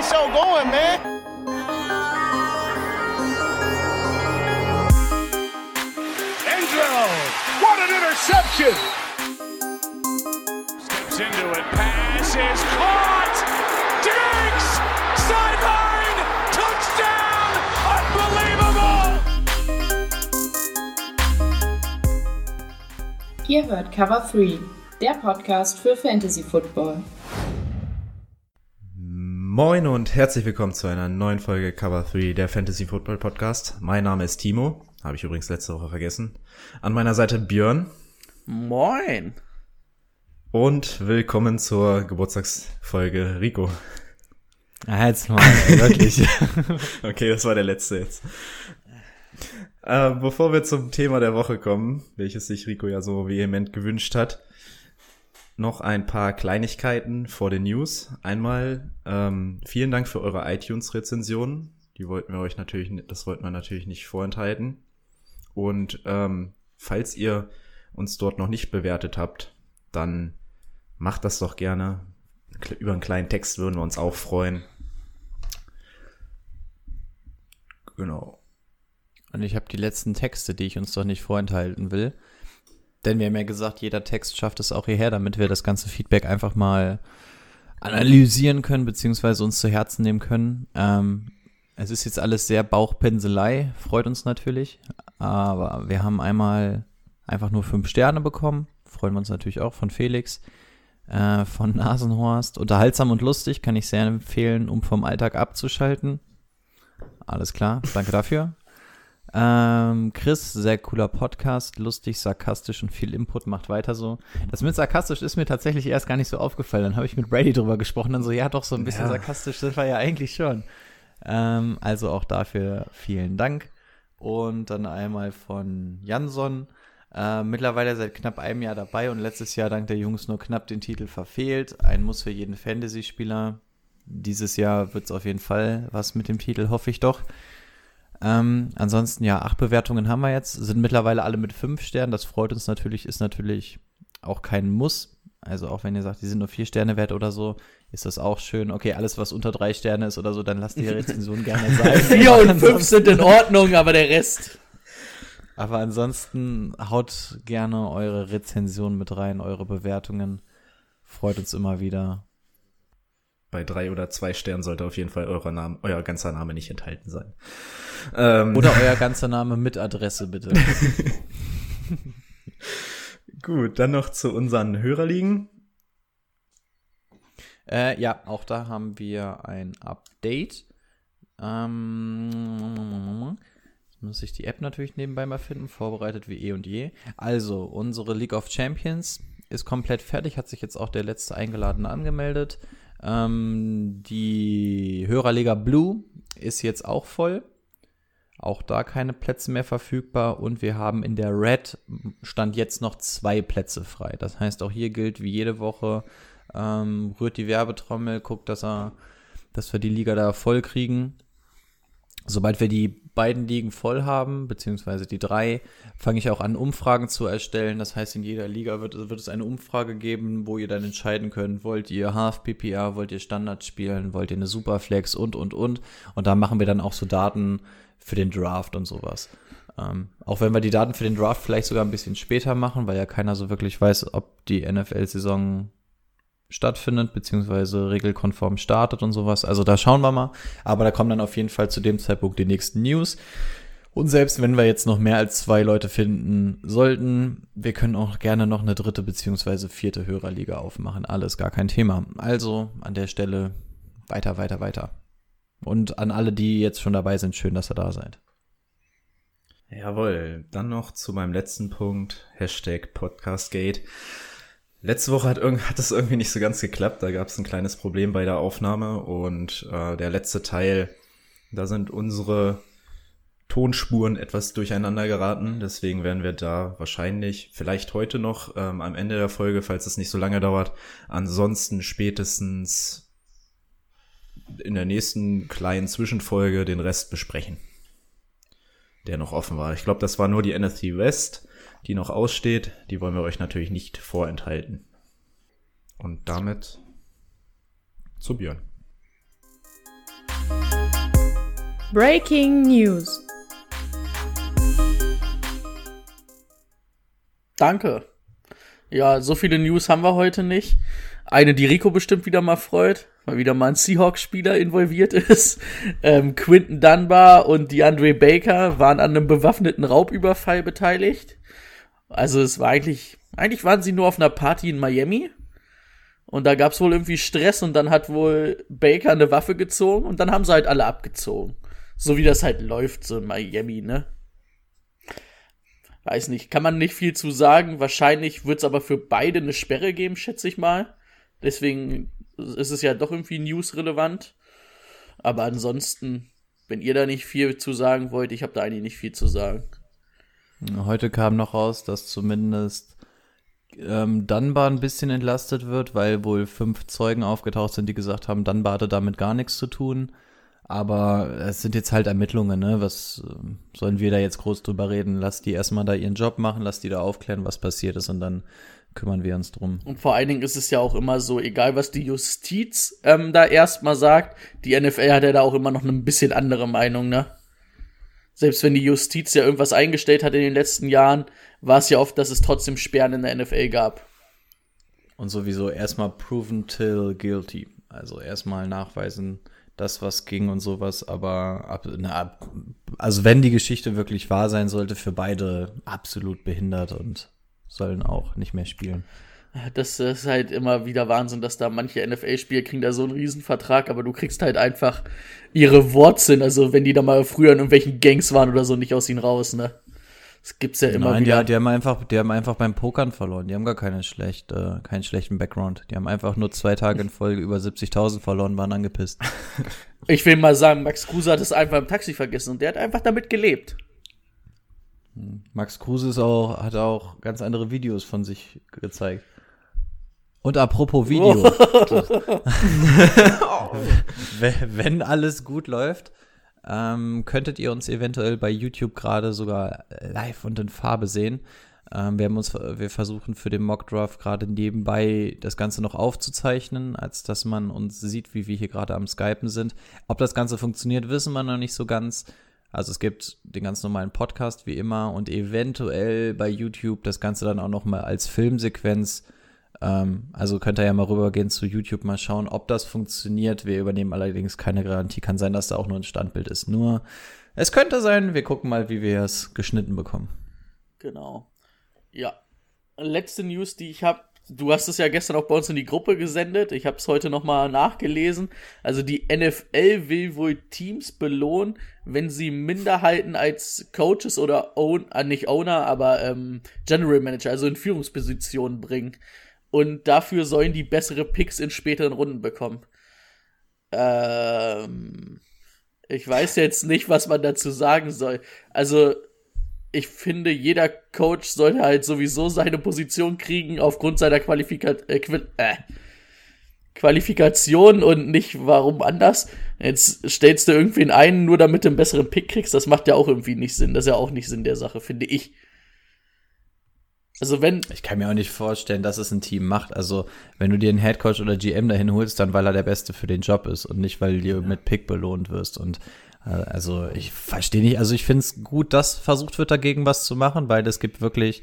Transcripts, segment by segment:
the show going, man. Angelo, what an interception! Steps into it, pass is caught! Diggs! Sideline! Touchdown! Unbelievable! Ihr hört Cover 3, der Podcast für Fantasy Football. Moin und herzlich willkommen zu einer neuen Folge Cover 3 der Fantasy Football Podcast. Mein Name ist Timo, habe ich übrigens letzte Woche vergessen. An meiner Seite Björn. Moin. Und willkommen zur Geburtstagsfolge Rico. Ja, jetzt mal, wirklich. okay, das war der letzte jetzt. Äh, bevor wir zum Thema der Woche kommen, welches sich Rico ja so vehement gewünscht hat, noch ein paar Kleinigkeiten vor den News. Einmal ähm, vielen Dank für eure iTunes-Rezensionen. Die wollten wir euch natürlich, das wollten wir natürlich nicht vorenthalten. Und ähm, falls ihr uns dort noch nicht bewertet habt, dann macht das doch gerne. Über einen kleinen Text würden wir uns auch freuen. Genau. Und ich habe die letzten Texte, die ich uns doch nicht vorenthalten will. Denn wir haben ja gesagt, jeder Text schafft es auch hierher, damit wir das ganze Feedback einfach mal analysieren können, beziehungsweise uns zu Herzen nehmen können. Ähm, es ist jetzt alles sehr Bauchpinselei, freut uns natürlich. Aber wir haben einmal einfach nur fünf Sterne bekommen. Freuen wir uns natürlich auch von Felix, äh, von Nasenhorst. Unterhaltsam und lustig, kann ich sehr empfehlen, um vom Alltag abzuschalten. Alles klar, danke dafür. Ähm, Chris, sehr cooler Podcast, lustig, sarkastisch und viel Input, macht weiter so. Das mit sarkastisch ist mir tatsächlich erst gar nicht so aufgefallen. Dann habe ich mit Brady drüber gesprochen, dann so, ja doch, so ein bisschen ja. sarkastisch sind wir ja eigentlich schon. Ähm, also auch dafür vielen Dank. Und dann einmal von Jansson. Äh, mittlerweile seit knapp einem Jahr dabei und letztes Jahr dank der Jungs nur knapp den Titel verfehlt. Ein Muss für jeden Fantasy-Spieler. Dieses Jahr wird es auf jeden Fall was mit dem Titel, hoffe ich doch. Ähm, ansonsten, ja, acht Bewertungen haben wir jetzt, sind mittlerweile alle mit fünf Sternen. Das freut uns natürlich, ist natürlich auch kein Muss. Also auch wenn ihr sagt, die sind nur vier Sterne wert oder so, ist das auch schön. Okay, alles, was unter drei Sterne ist oder so, dann lasst die Rezension gerne sein. Vier und fünf sind in Ordnung, aber der Rest. Aber ansonsten haut gerne eure Rezension mit rein, eure Bewertungen. Freut uns immer wieder bei drei oder zwei Sternen sollte auf jeden Fall euer Name, euer ganzer Name nicht enthalten sein. Ähm. Oder euer ganzer Name mit Adresse, bitte. Gut, dann noch zu unseren Hörerligen. Äh, ja, auch da haben wir ein Update. Ähm, jetzt muss ich die App natürlich nebenbei mal finden, vorbereitet wie eh und je. Also, unsere League of Champions ist komplett fertig, hat sich jetzt auch der letzte Eingeladene angemeldet. Ähm, die Hörerliga Blue ist jetzt auch voll. Auch da keine Plätze mehr verfügbar und wir haben in der Red Stand jetzt noch zwei Plätze frei. Das heißt, auch hier gilt wie jede Woche, ähm, rührt die Werbetrommel, guckt, dass er, dass wir die Liga da voll kriegen. Sobald wir die beiden Ligen voll haben, beziehungsweise die drei, fange ich auch an, Umfragen zu erstellen. Das heißt, in jeder Liga wird, wird es eine Umfrage geben, wo ihr dann entscheiden könnt, wollt ihr Half PPR, wollt ihr Standard spielen, wollt ihr eine Superflex und, und, und. Und da machen wir dann auch so Daten für den Draft und sowas. Ähm, auch wenn wir die Daten für den Draft vielleicht sogar ein bisschen später machen, weil ja keiner so wirklich weiß, ob die NFL-Saison stattfindet, beziehungsweise regelkonform startet und sowas. Also da schauen wir mal. Aber da kommen dann auf jeden Fall zu dem Zeitpunkt die nächsten News. Und selbst wenn wir jetzt noch mehr als zwei Leute finden sollten, wir können auch gerne noch eine dritte beziehungsweise vierte Hörerliga aufmachen. Alles gar kein Thema. Also an der Stelle weiter, weiter, weiter. Und an alle, die jetzt schon dabei sind, schön, dass ihr da seid. Jawohl, dann noch zu meinem letzten Punkt, Hashtag Podcastgate. Letzte Woche hat, irgend, hat das irgendwie nicht so ganz geklappt. Da gab es ein kleines Problem bei der Aufnahme und äh, der letzte Teil, da sind unsere Tonspuren etwas durcheinander geraten. Deswegen werden wir da wahrscheinlich, vielleicht heute noch ähm, am Ende der Folge, falls es nicht so lange dauert, ansonsten spätestens in der nächsten kleinen Zwischenfolge den Rest besprechen, der noch offen war. Ich glaube, das war nur die NFC West die noch aussteht. Die wollen wir euch natürlich nicht vorenthalten. Und damit zu Björn. Breaking News. Danke. Ja, so viele News haben wir heute nicht. Eine, die Rico bestimmt wieder mal freut, weil wieder mal ein Seahawks-Spieler involviert ist. Ähm, Quinton Dunbar und DeAndre Baker waren an einem bewaffneten Raubüberfall beteiligt. Also es war eigentlich, eigentlich waren sie nur auf einer Party in Miami. Und da gab's wohl irgendwie Stress und dann hat wohl Baker eine Waffe gezogen und dann haben sie halt alle abgezogen. So wie das halt läuft, so in Miami, ne? Weiß nicht, kann man nicht viel zu sagen. Wahrscheinlich wird's aber für beide eine Sperre geben, schätze ich mal. Deswegen ist es ja doch irgendwie newsrelevant. Aber ansonsten, wenn ihr da nicht viel zu sagen wollt, ich habe da eigentlich nicht viel zu sagen. Heute kam noch raus, dass zumindest ähm, Dunbar ein bisschen entlastet wird, weil wohl fünf Zeugen aufgetaucht sind, die gesagt haben, Dunbar hatte damit gar nichts zu tun. Aber es sind jetzt halt Ermittlungen, ne? Was ähm, sollen wir da jetzt groß drüber reden? Lass die erstmal da ihren Job machen, lass die da aufklären, was passiert ist und dann kümmern wir uns drum. Und vor allen Dingen ist es ja auch immer so, egal was die Justiz ähm, da erstmal sagt, die NFL hat ja da auch immer noch eine ein bisschen andere Meinung, ne? Selbst wenn die Justiz ja irgendwas eingestellt hat in den letzten Jahren, war es ja oft, dass es trotzdem Sperren in der NFL gab. Und sowieso erstmal proven till guilty. Also erstmal nachweisen, das was ging und sowas, aber ab, na, also wenn die Geschichte wirklich wahr sein sollte, für beide absolut behindert und sollen auch nicht mehr spielen. Das ist halt immer wieder Wahnsinn, dass da manche NFL-Spieler kriegen da so einen Riesenvertrag, aber du kriegst halt einfach ihre Wurzeln, also wenn die da mal früher in irgendwelchen Gangs waren oder so, nicht aus ihnen raus, ne? Das gibt's ja immer Nein, wieder. die, die haben einfach, die haben einfach beim Pokern verloren. Die haben gar keine schlecht, äh, keinen schlechten Background. Die haben einfach nur zwei Tage in Folge über 70.000 verloren, waren angepisst. Ich will mal sagen, Max Kruse hat es einfach im Taxi vergessen und der hat einfach damit gelebt. Max Kruse ist auch, hat auch ganz andere Videos von sich gezeigt. Und apropos Video. wenn, wenn alles gut läuft, ähm, könntet ihr uns eventuell bei YouTube gerade sogar live und in Farbe sehen. Ähm, wir, haben uns, wir versuchen für den Mockdraft gerade nebenbei das Ganze noch aufzuzeichnen, als dass man uns sieht, wie wir hier gerade am Skypen sind. Ob das Ganze funktioniert, wissen wir noch nicht so ganz. Also es gibt den ganz normalen Podcast wie immer und eventuell bei YouTube das Ganze dann auch noch mal als Filmsequenz. Ähm, also könnt ihr ja mal rübergehen zu YouTube, mal schauen, ob das funktioniert. Wir übernehmen allerdings keine Garantie. Kann sein, dass da auch nur ein Standbild ist. Nur, es könnte sein, wir gucken mal, wie wir es geschnitten bekommen. Genau. Ja. Letzte News, die ich habe. Du hast es ja gestern auch bei uns in die Gruppe gesendet. Ich habe es heute noch mal nachgelesen. Also die NFL will wohl Teams belohnen, wenn sie Minderheiten als Coaches oder Own, äh, nicht Owner, aber ähm, General Manager, also in Führungspositionen bringen. Und dafür sollen die bessere Picks in späteren Runden bekommen. Ähm, ich weiß jetzt nicht, was man dazu sagen soll. Also ich finde, jeder Coach sollte halt sowieso seine Position kriegen aufgrund seiner Qualifika äh, äh, Qualifikation und nicht warum anders. Jetzt stellst du irgendwen ein, nur damit du einen besseren Pick kriegst. Das macht ja auch irgendwie nicht Sinn. Das ist ja auch nicht Sinn der Sache, finde ich. Also wenn. Ich kann mir auch nicht vorstellen, dass es ein Team macht. Also, wenn du dir einen Headcoach oder GM dahin holst, dann weil er der Beste für den Job ist und nicht, weil du mit Pick belohnt wirst. Und äh, also ich verstehe nicht, also ich finde es gut, dass versucht wird, dagegen was zu machen, weil es gibt wirklich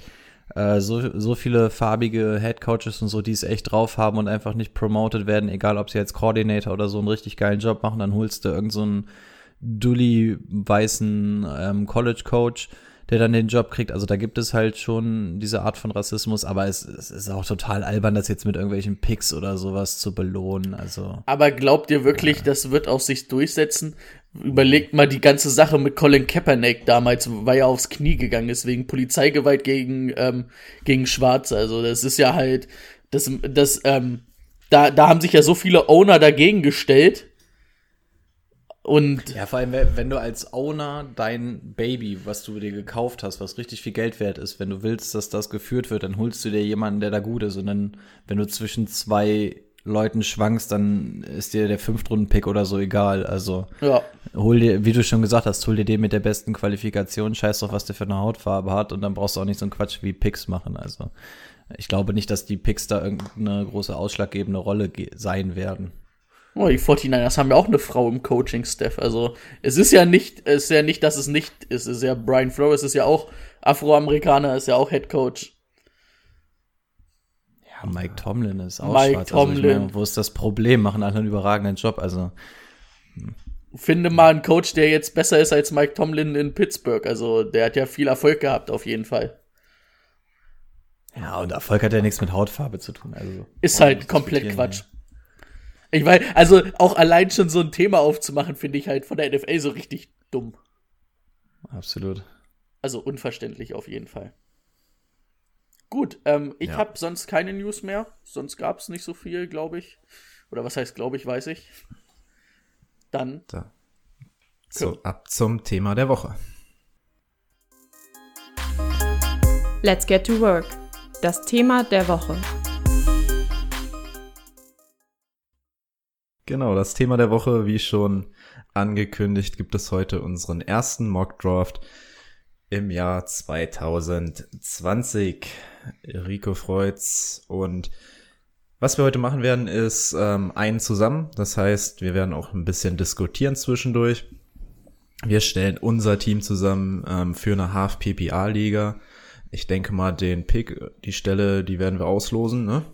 äh, so, so viele farbige Headcoaches und so, die es echt drauf haben und einfach nicht promoted werden, egal ob sie als Coordinator oder so einen richtig geilen Job machen, dann holst du irgendeinen so dully weißen ähm, College Coach der dann den Job kriegt. Also da gibt es halt schon diese Art von Rassismus, aber es, es ist auch total albern, das jetzt mit irgendwelchen Picks oder sowas zu belohnen. Also. Aber glaubt ihr wirklich, ja. das wird auch sich durchsetzen? Überlegt mal die ganze Sache mit Colin Kaepernick damals, war ja aufs Knie gegangen, deswegen Polizeigewalt gegen, ähm, gegen Schwarze. Also das ist ja halt, das, das, ähm, da, da haben sich ja so viele Owner dagegen gestellt und ja, vor allem, wenn du als Owner dein Baby, was du dir gekauft hast, was richtig viel Geld wert ist, wenn du willst, dass das geführt wird, dann holst du dir jemanden, der da gut ist. Und dann, wenn du zwischen zwei Leuten schwankst, dann ist dir der Fünftrunden-Pick oder so egal. Also ja. hol dir, wie du schon gesagt hast, hol dir den mit der besten Qualifikation, scheiß drauf, was der für eine Hautfarbe hat und dann brauchst du auch nicht so einen Quatsch wie Picks machen. Also ich glaube nicht, dass die Picks da irgendeine große ausschlaggebende Rolle sein werden. Oh, die 49ers haben ja auch eine Frau im Coaching-Staff. Also es ist ja nicht, es ist ja nicht, dass es nicht ist. Es ist ja Brian Flores ist ja auch Afroamerikaner, ist ja auch Head Coach. Ja, Mike Tomlin ist auch Mike schwarz. Also ich Tomlin. meine, wo ist das Problem? Machen alle einen überragenden Job. Also Finde mal einen Coach, der jetzt besser ist als Mike Tomlin in Pittsburgh. Also der hat ja viel Erfolg gehabt, auf jeden Fall. ja, und Erfolg hat ja nichts mit Hautfarbe zu tun. Also Ist halt komplett Quatsch. Ich meine, also auch allein schon so ein Thema aufzumachen, finde ich halt von der NFL so richtig dumm. Absolut. Also unverständlich auf jeden Fall. Gut, ähm, ich Ja. habe sonst keine News mehr. Sonst gab es nicht so viel, glaube ich. Oder was heißt, glaube ich, weiß ich. Dann Da. So, ab zum Thema der Woche. Let's get to work. Das Thema der Woche. Genau, das Thema der Woche, wie schon angekündigt, gibt es heute unseren ersten Mock Draft im Jahr 2020. Rico freut's und was wir heute machen werden, ist ähm, einen zusammen. Das heißt, wir werden auch ein bisschen diskutieren zwischendurch. Wir stellen unser Team zusammen ähm, für eine Half-PPA-Liga. Ich denke mal, den Pick, die Stelle, die werden wir auslosen, ne?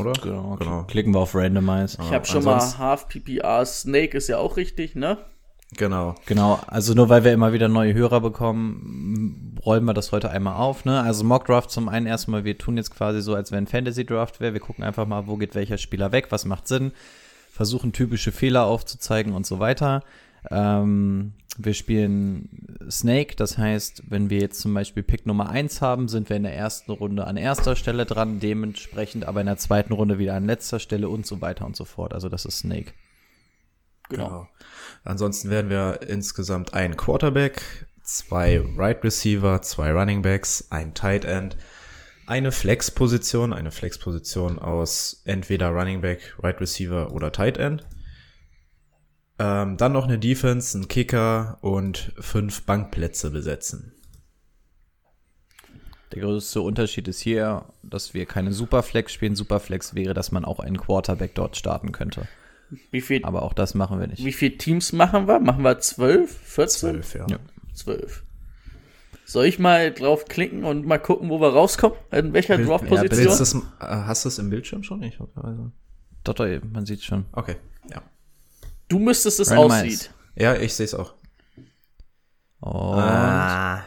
Oder? Genau. Genau. Klicken wir auf Randomize. Ich habe schon mal Half PPR Snake ist ja auch richtig, ne? Genau. Genau, also nur weil wir immer wieder neue Hörer bekommen, rollen wir das heute einmal auf. Ne? Also Mock Draft zum einen erstmal, wir tun jetzt quasi so, als wenn Fantasy Draft wäre. Wir gucken einfach mal, wo geht welcher Spieler weg, was macht Sinn, versuchen typische Fehler aufzuzeigen und so weiter. Ähm, wir spielen Snake, das heißt, wenn wir jetzt zum Beispiel Pick Nummer 1 haben, sind wir in der ersten Runde an erster Stelle dran, dementsprechend aber in der zweiten Runde wieder an letzter Stelle und so weiter und so fort. Also das ist Snake. Genau. Ansonsten werden wir insgesamt einen Quarterback, zwei Right Receiver, zwei Running Backs, ein Tight End, eine Flex-Position, eine Flex-Position aus entweder Running Back, Right Receiver oder Tight End. Ähm, dann noch eine Defense, ein Kicker und fünf Bankplätze besetzen. Der größte Unterschied ist hier, dass wir keine Superflex spielen. Superflex wäre, dass man auch einen Quarterback dort starten könnte. Wie viel, Aber auch das machen wir nicht. wie viel Teams machen wir? Machen wir 12? 14? Zwölf, ja. Ja. 12. Soll ich mal drauf klicken und mal gucken, wo wir rauskommen? In welcher Will- Draft-Position? Du's, äh, hast du es im Bildschirm schon? Ich hoffe, also. Doch, doch, man sieht schon. Okay, ja. Du müsstest es Randomize. aussieht. Ja, ich sehe es auch. Und Ah,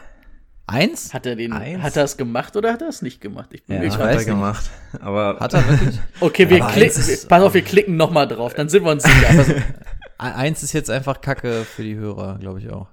eins? Hat er den, Eins? hat er es gemacht oder hat er es nicht gemacht? Ich bin Ja, ich nicht hat weiß er nicht. gemacht. Aber Hat er wirklich? Okay, wir Aber klicken, ist- pass auf, wir klicken noch mal drauf, dann sind wir uns sicher. Eins ist jetzt einfach Kacke für die Hörer, glaube ich auch.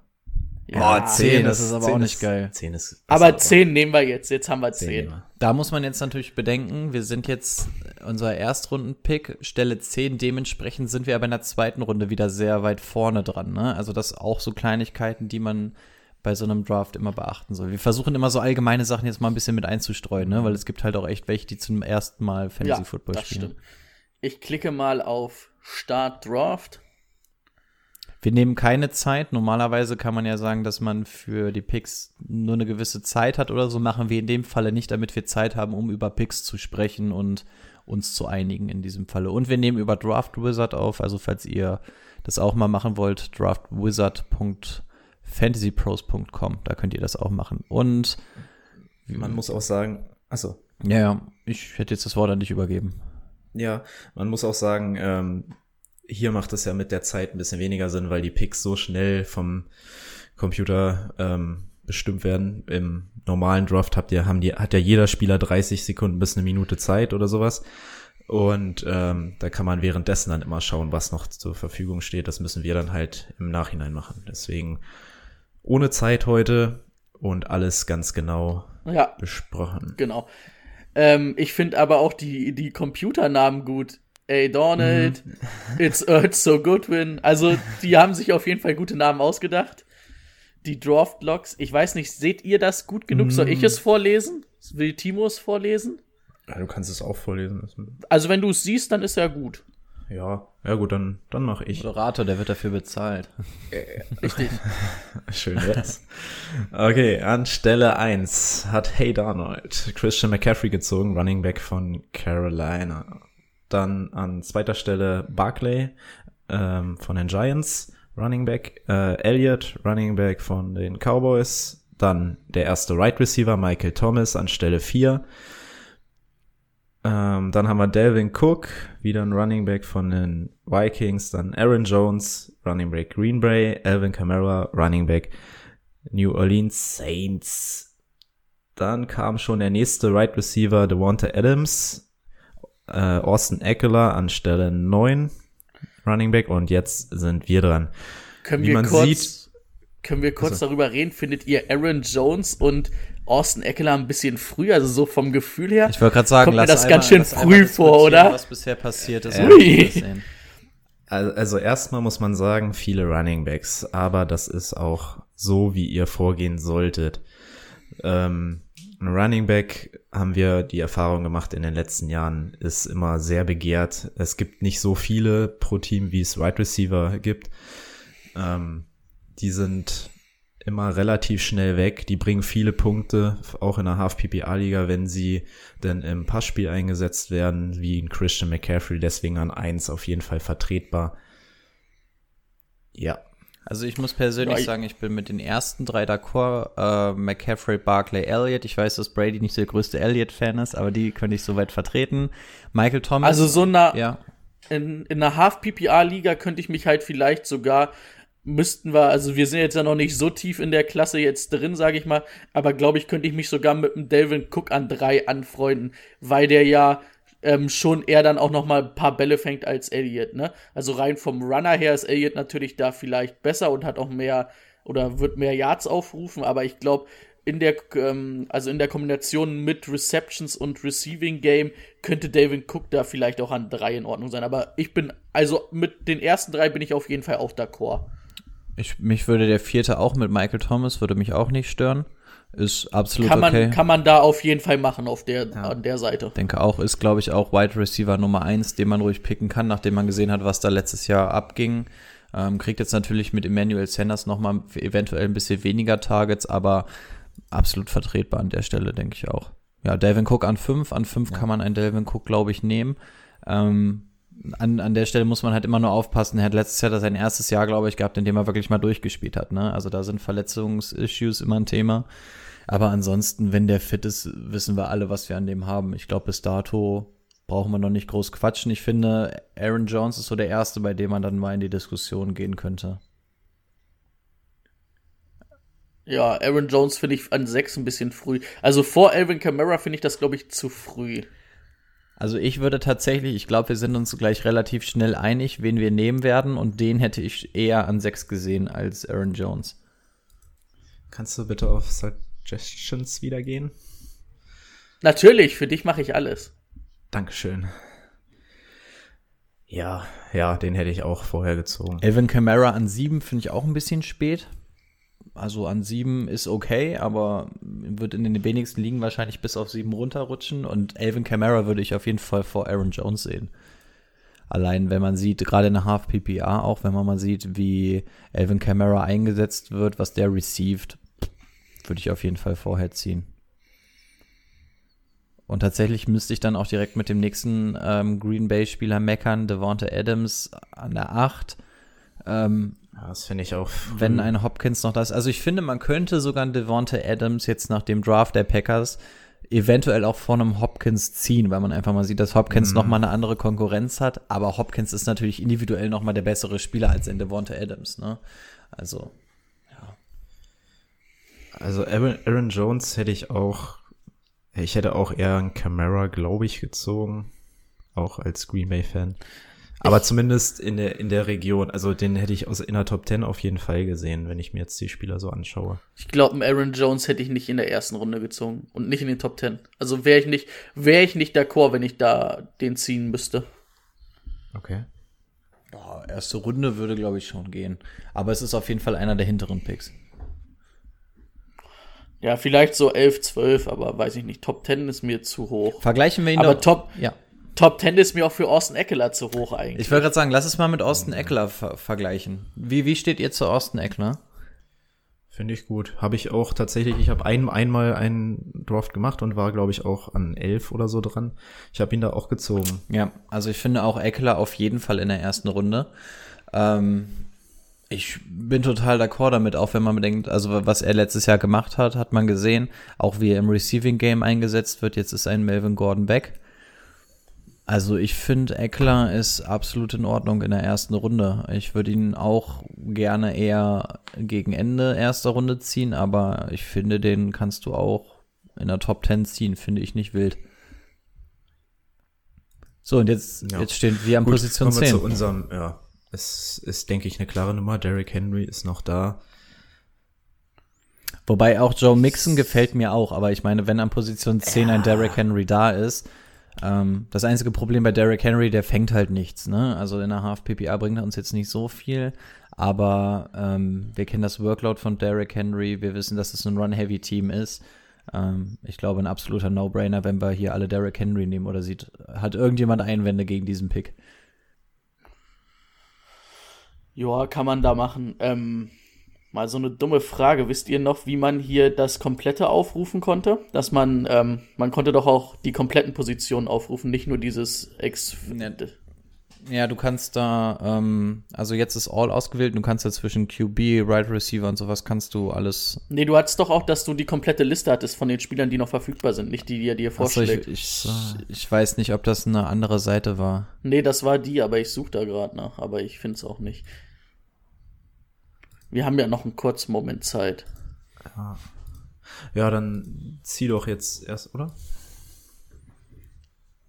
Ja, zehn, das ist aber auch nicht geil. 10 ist aber 10 nehmen wir jetzt, jetzt haben wir 10. 10. Da muss man jetzt natürlich bedenken, wir sind jetzt unser Erstrunden-Pick, Stelle 10, dementsprechend sind wir aber in der zweiten Runde wieder sehr weit vorne dran. Ne? Also das auch so Kleinigkeiten, die man bei so einem Draft immer beachten soll. Wir versuchen immer so allgemeine Sachen jetzt mal ein bisschen mit einzustreuen, ne? weil es gibt halt auch echt welche, die zum ersten Mal Fantasy Football das spielen. stimmt. Ich klicke mal auf Start Draft. Wir nehmen keine Zeit. Normalerweise kann man ja sagen, dass man für die Picks nur eine gewisse Zeit hat oder so. Machen wir in dem Falle nicht, damit wir Zeit haben, um über Picks zu sprechen und uns zu einigen in diesem Falle. Und wir nehmen über Draft Wizard auf. Also falls ihr das auch mal machen wollt, draftwizard.fantasypros.com. Da könnt ihr das auch machen. Und Man muss auch sagen, achso, ja, ja, ich hätte jetzt das Wort an dich übergeben. ja, man muss auch sagen, ähm, hier macht es ja mit der Zeit ein bisschen weniger Sinn, weil die Picks so schnell vom Computer ähm, bestimmt werden. Im normalen Draft habt ihr, haben die, hat ja jeder Spieler 30 Sekunden bis eine Minute Zeit oder sowas. Und ähm, da kann man währenddessen dann immer schauen, was noch zur Verfügung steht. Das müssen wir dann halt im Nachhinein machen. Deswegen ohne Zeit heute und alles ganz genau Ja, besprochen. genau. Ähm, ich finde aber auch die, die Computernamen gut. Ey, Donald, Mhm. It's Earth So Goodwin. Also, die haben sich auf jeden Fall gute Namen ausgedacht. Die Draft Logs, ich weiß nicht, seht ihr das gut genug? Soll Mhm. ich es vorlesen? Will Timo es vorlesen? Ja, du kannst es auch vorlesen. Also, wenn du es siehst, dann ist ja gut. Ja, ja gut, dann, dann mache ich. Moderator, der wird dafür bezahlt. Richtig. Schön jetzt. Okay, an Stelle 1 hat Hey Donald Christian McCaffrey gezogen, Running Back von Carolina. Dann an zweiter Stelle Barclay ähm, von den Giants, Running Back, äh, Elliott, Running Back von den Cowboys. Dann der erste Right Receiver, Michael Thomas an Stelle 4. Ähm, dann haben wir Delvin Cook, wieder ein Running Back von den Vikings. Dann Aaron Jones, Running Back Green Bay. Alvin Kamara, Running Back New Orleans Saints. Dann kam schon der nächste Right Receiver, Devonta Adams. Äh, Austin Eckler an Stelle 9, Running Back. Und jetzt sind wir dran. Können Wie wir man kurz, sieht- können wir kurz Also- darüber reden? Findet ihr Aaron Jones und Austin Eckler ein bisschen früh, also so vom Gefühl her? Ich wollte gerade sagen, Kommt mir das ganz einmal- schön lass früh vor, oder? Was bisher passiert ist. Sehen. Also, also erstmal muss man sagen, viele Running Backs, aber das ist auch so, wie ihr vorgehen solltet. Ähm, ein Running Back haben wir die Erfahrung gemacht in den letzten Jahren, ist immer sehr begehrt. Es gibt nicht so viele pro Team, wie es Wide Receiver gibt. Ähm, die sind immer relativ schnell weg. Die bringen viele Punkte, auch in der Half-PPA-Liga, wenn sie denn im Passspiel eingesetzt werden, wie ein Christian McCaffrey, deswegen an eins auf jeden Fall vertretbar. Ja. Also ich muss persönlich Ja, sagen, ich bin mit den ersten drei d'accord. Äh, McCaffrey, Barclay, Elliott. Ich weiß, dass Brady nicht der größte Elliott-Fan ist, aber die könnte ich soweit vertreten. Michael Thomas. Also so eine, ja. in, in einer Half-PPA-Liga könnte ich mich halt vielleicht sogar, müssten wir, also wir sind jetzt ja noch nicht so tief in der Klasse jetzt drin, sage ich mal, aber glaube ich, könnte ich mich sogar mit dem Delvin Cook an drei anfreunden, weil der ja ähm, schon eher dann auch noch mal ein paar Bälle fängt als Elliott, ne? Also rein vom Runner her ist Elliott natürlich da vielleicht besser und hat auch mehr oder wird mehr Yards aufrufen, aber ich glaube, in der, ähm, also in der Kombination mit Receptions und Receiving Game könnte Dalvin Cook da vielleicht auch an drei in Ordnung sein. Aber ich bin, also mit den ersten drei bin ich auf jeden Fall auch d'accord. Ich, mich würde der vierte auch mit Michael Thomas, würde mich auch nicht stören. Ist absolut Kann man, okay. kann man da auf jeden Fall machen auf der, an der Seite. denke auch, ist, glaube ich, auch Wide Receiver Nummer eins, den man ruhig picken kann, nachdem man gesehen hat, was da letztes Jahr abging. Ähm, kriegt jetzt natürlich mit Emmanuel Sanders nochmal eventuell ein bisschen weniger Targets, aber absolut vertretbar an der Stelle, denke ich auch. Ja, Delvin Cook an fünf, an fünf kann man einen Delvin Cook, glaube ich, nehmen. Ähm, an, an der Stelle muss man halt immer nur aufpassen. Er hat letztes Jahr sein erstes Jahr, glaube ich, gehabt, in dem er wirklich mal durchgespielt hat. Ne? Also da sind Verletzungsissues immer ein Thema. Aber ansonsten, wenn der fit ist, wissen wir alle, was wir an dem haben. Ich glaube, bis dato brauchen wir noch nicht groß quatschen. Ich finde, Aaron Jones ist so der Erste, bei dem man dann mal in die Diskussion gehen könnte. Ja, Aaron Jones finde ich an sechs ein bisschen früh. Also vor Alvin Kamara finde ich das, glaube ich, zu früh. Also ich würde tatsächlich, ich glaube, wir sind uns gleich relativ schnell einig, wen wir nehmen werden. Und den hätte ich eher an sechs gesehen als Aaron Jones. Kannst du bitte auf Suggestions wieder gehen? Natürlich, für dich mache ich alles. Dankeschön. Ja, ja, den hätte ich auch vorher gezogen. Alvin Kamara an sieben finde ich auch ein bisschen spät. Also an sieben ist okay, aber wird in den wenigsten Ligen wahrscheinlich bis auf sieben runterrutschen. Und Alvin Kamara würde ich auf jeden Fall vor Aaron Jones sehen. Allein, wenn man sieht, gerade in der Half PPA, auch wenn man mal sieht, wie Alvin Kamara eingesetzt wird, was der received, würde ich auf jeden Fall vorher ziehen. Und tatsächlich müsste ich dann auch direkt mit dem nächsten ähm, Green Bay-Spieler meckern, Devonta Adams an der 8. Ähm, Ja, das finde ich auch. wenn früh. ein Hopkins noch da ist. Also ich finde, man könnte sogar einen Devonta Adams jetzt nach dem Draft der Packers eventuell auch vor einem Hopkins ziehen, weil man einfach mal sieht, dass Hopkins Mhm. noch mal eine andere Konkurrenz hat. Aber Hopkins ist natürlich individuell noch mal der bessere Spieler als ein Devonta Adams. Ne? Also Also Aaron, Aaron Jones hätte ich auch, ich hätte auch eher einen Camara, glaube ich, gezogen. Auch als Green Bay-Fan. Aber zumindest in der, in der Region. Also den hätte ich aus in der Top 10 auf jeden Fall gesehen, wenn ich mir jetzt die Spieler so anschaue. Ich glaube, einen Aaron Jones hätte ich nicht in der ersten Runde gezogen und nicht in den Top 10. Also wäre ich nicht, wäre ich nicht d'accord, wenn ich da den ziehen müsste. Okay. ja, erste Runde würde, glaube ich, schon gehen. Aber es ist auf jeden Fall einer der hinteren Picks. Ja, vielleicht so 11, 12, aber weiß ich nicht. Top 10 ist mir zu hoch. Vergleichen wir ihn Aber doch. Top, Ja. Top 10 ist mir auch für Austin Eckler zu hoch eigentlich. Ich wollte gerade sagen, lass es mal mit Austin Eckler ver vergleichen. Wie, wie steht ihr zu Austin Eckler? Finde ich gut. Habe ich auch tatsächlich, ich habe ein, einmal einen Draft gemacht und war, glaube ich, auch an elf oder so dran. Ich habe ihn da auch gezogen. Ja, also ich finde auch Eckler auf jeden Fall in der ersten Runde. Ähm, ich bin total d'accord damit, auch wenn man bedenkt, also was er letztes Jahr gemacht hat, hat man gesehen, auch wie er im Receiving Game eingesetzt wird. Jetzt ist ein Melvin Gordon weg. Also ich finde, Eckler ist absolut in Ordnung in der ersten Runde. Ich würde ihn auch gerne eher gegen Ende erster Runde ziehen, aber ich finde, den kannst du auch in der Top 10 ziehen, finde ich nicht wild. So, und jetzt, Ja. jetzt stehen wir an Gut, Position kommen wir 10. zu unserem, ja, es ist, denke ich, eine klare Nummer. Derrick Henry ist noch da. Wobei auch Joe Mixon gefällt mir auch, aber ich meine, wenn an Position 10 ein Derrick Henry da ist, ähm, das einzige Problem bei Derrick Henry, der fängt halt nichts, ne? Also in der Half PPA bringt er uns jetzt nicht so viel, aber ähm, wir kennen das Workload von Derrick Henry, wir wissen, dass es ein Run-Heavy-Team ist. Ähm, ich glaube, ein absoluter No-Brainer, wenn wir hier alle Derrick Henry nehmen oder sieht, hat irgendjemand Einwände gegen diesen Pick? Ja, kann man da machen. Ähm, mal so eine dumme Frage. Wisst ihr noch, wie man hier das komplette aufrufen konnte? Dass man, ähm, man konnte doch auch die kompletten Positionen aufrufen, nicht nur dieses Ex. Ja, du kannst da, ähm, also jetzt ist All ausgewählt, du kannst da zwischen QB, Right Receiver und sowas kannst du alles Nee, du hattest doch auch, dass du die komplette Liste hattest von den Spielern, die noch verfügbar sind, nicht die, die er dir Achso, vorschlägt. ich, ich, ich weiß nicht, ob das eine andere Seite war. Nee, das war die, aber ich suche da gerade nach, aber ich finde es auch nicht. Wir haben ja noch einen kurzen Moment Zeit. Ja, dann zieh doch jetzt erst, oder?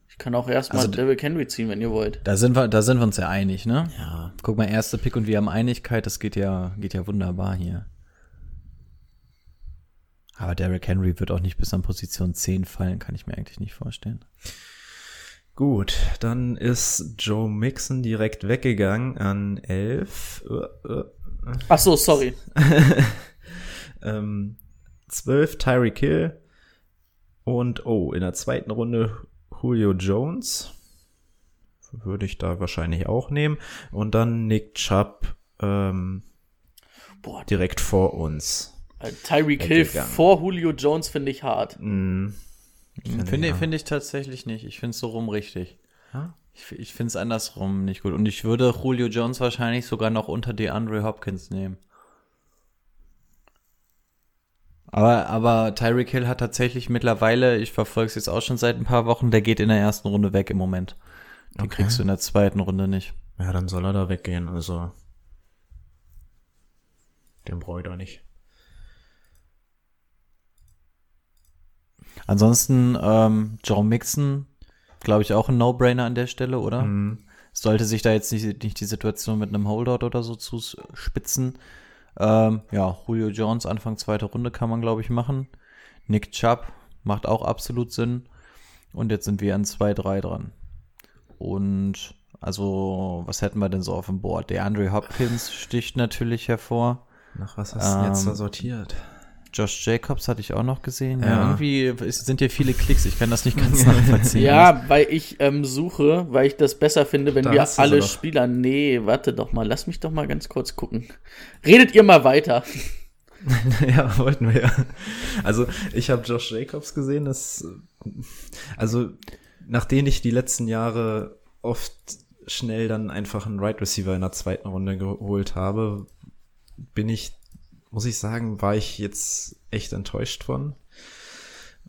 Ich kann auch erstmal Also, Derrick Henry ziehen, wenn ihr wollt. Da sind wir, da sind wir uns ja einig, ne? Ja. Guck mal, erster Pick und wir haben Einigkeit, das geht ja, geht ja wunderbar hier. Aber Derrick Henry wird auch nicht bis an Position 10 fallen, kann ich mir eigentlich nicht vorstellen. Gut, dann ist Joe Mixon direkt weggegangen an 11. Äh, äh, Ach so, sorry. ähm, 12 Tyreek Hill und oh, in der zweiten Runde Julio Jones. Würde ich da wahrscheinlich auch nehmen. Und dann Nick Chubb ähm, Boah, direkt vor uns. äh, Tyreek Hill vor Julio Jones finde ich hart. Mm, Finde ja. finde ich tatsächlich nicht. Ich finde es so rum richtig. Ja? Ich, ich finde es andersrum nicht gut. Und ich würde Julio Jones wahrscheinlich sogar noch unter DeAndre Hopkins nehmen. Aber, aber Tyreek Hill hat tatsächlich mittlerweile, ich verfolge es jetzt auch schon seit ein paar Wochen, der geht in der ersten Runde weg im Moment. Den Okay. kriegst du in der zweiten Runde nicht. Ja, dann soll er da weggehen. Also, den brauche ich da nicht. Ansonsten, ähm, Joe Mixon, glaube ich, auch ein No-Brainer an der Stelle, oder? Mhm. Sollte sich da jetzt nicht, nicht die Situation mit einem Holdout oder so zuspitzen. Ähm, ja, Julio Jones, Anfang zweite Runde kann man, glaube ich, machen. Nick Chubb macht auch absolut Sinn. Und jetzt sind wir an 2-3 dran. Und also, was hätten wir denn so auf dem Board? Der Andre Hopkins sticht natürlich hervor. Nach was hast du denn jetzt da Ähm, sortiert? Josh Jacobs hatte ich auch noch gesehen. Ja, Ja. irgendwie sind hier viele Klicks. Ich kann das nicht ganz nachvollziehen. Ja, weil ich ähm, suche, weil ich das besser finde, wenn Da wir alle doch. Spieler. Nee, warte doch mal, lass mich doch mal ganz kurz gucken. Redet ihr mal weiter. ja, wollten wir ja. Also, ich habe Josh Jacobs gesehen, das, also, nachdem ich die letzten Jahre oft schnell dann einfach einen Right Receiver in der zweiten Runde geholt habe, bin ich, muss ich sagen, war ich jetzt echt enttäuscht von.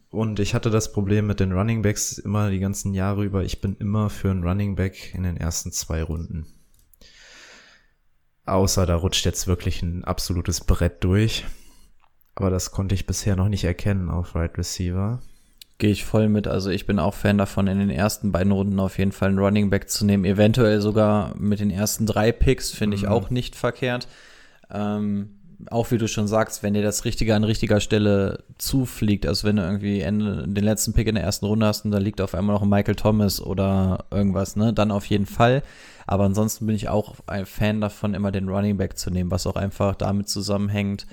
Und ich hatte das Problem mit den Running Backs immer die ganzen Jahre über. Ich bin immer für einen Running Back in den ersten zwei Runden. Außer da rutscht jetzt wirklich ein absolutes Brett durch. Aber das konnte ich bisher noch nicht erkennen auf Right Receiver. Gehe ich voll mit. Also ich bin auch Fan davon, in den ersten beiden Runden auf jeden Fall einen Running Back zu nehmen. Eventuell sogar mit den ersten drei Picks, finde ich auch nicht verkehrt. Ähm, auch wie du schon sagst, wenn dir das Richtige an richtiger Stelle zufliegt, also wenn du irgendwie Ende, den letzten Pick in der ersten Runde hast und da liegt auf einmal noch ein Michael Thomas oder irgendwas, ne, dann auf jeden Fall. Aber ansonsten bin ich auch ein Fan davon, immer den Running Back zu nehmen, was auch einfach damit zusammenhängt,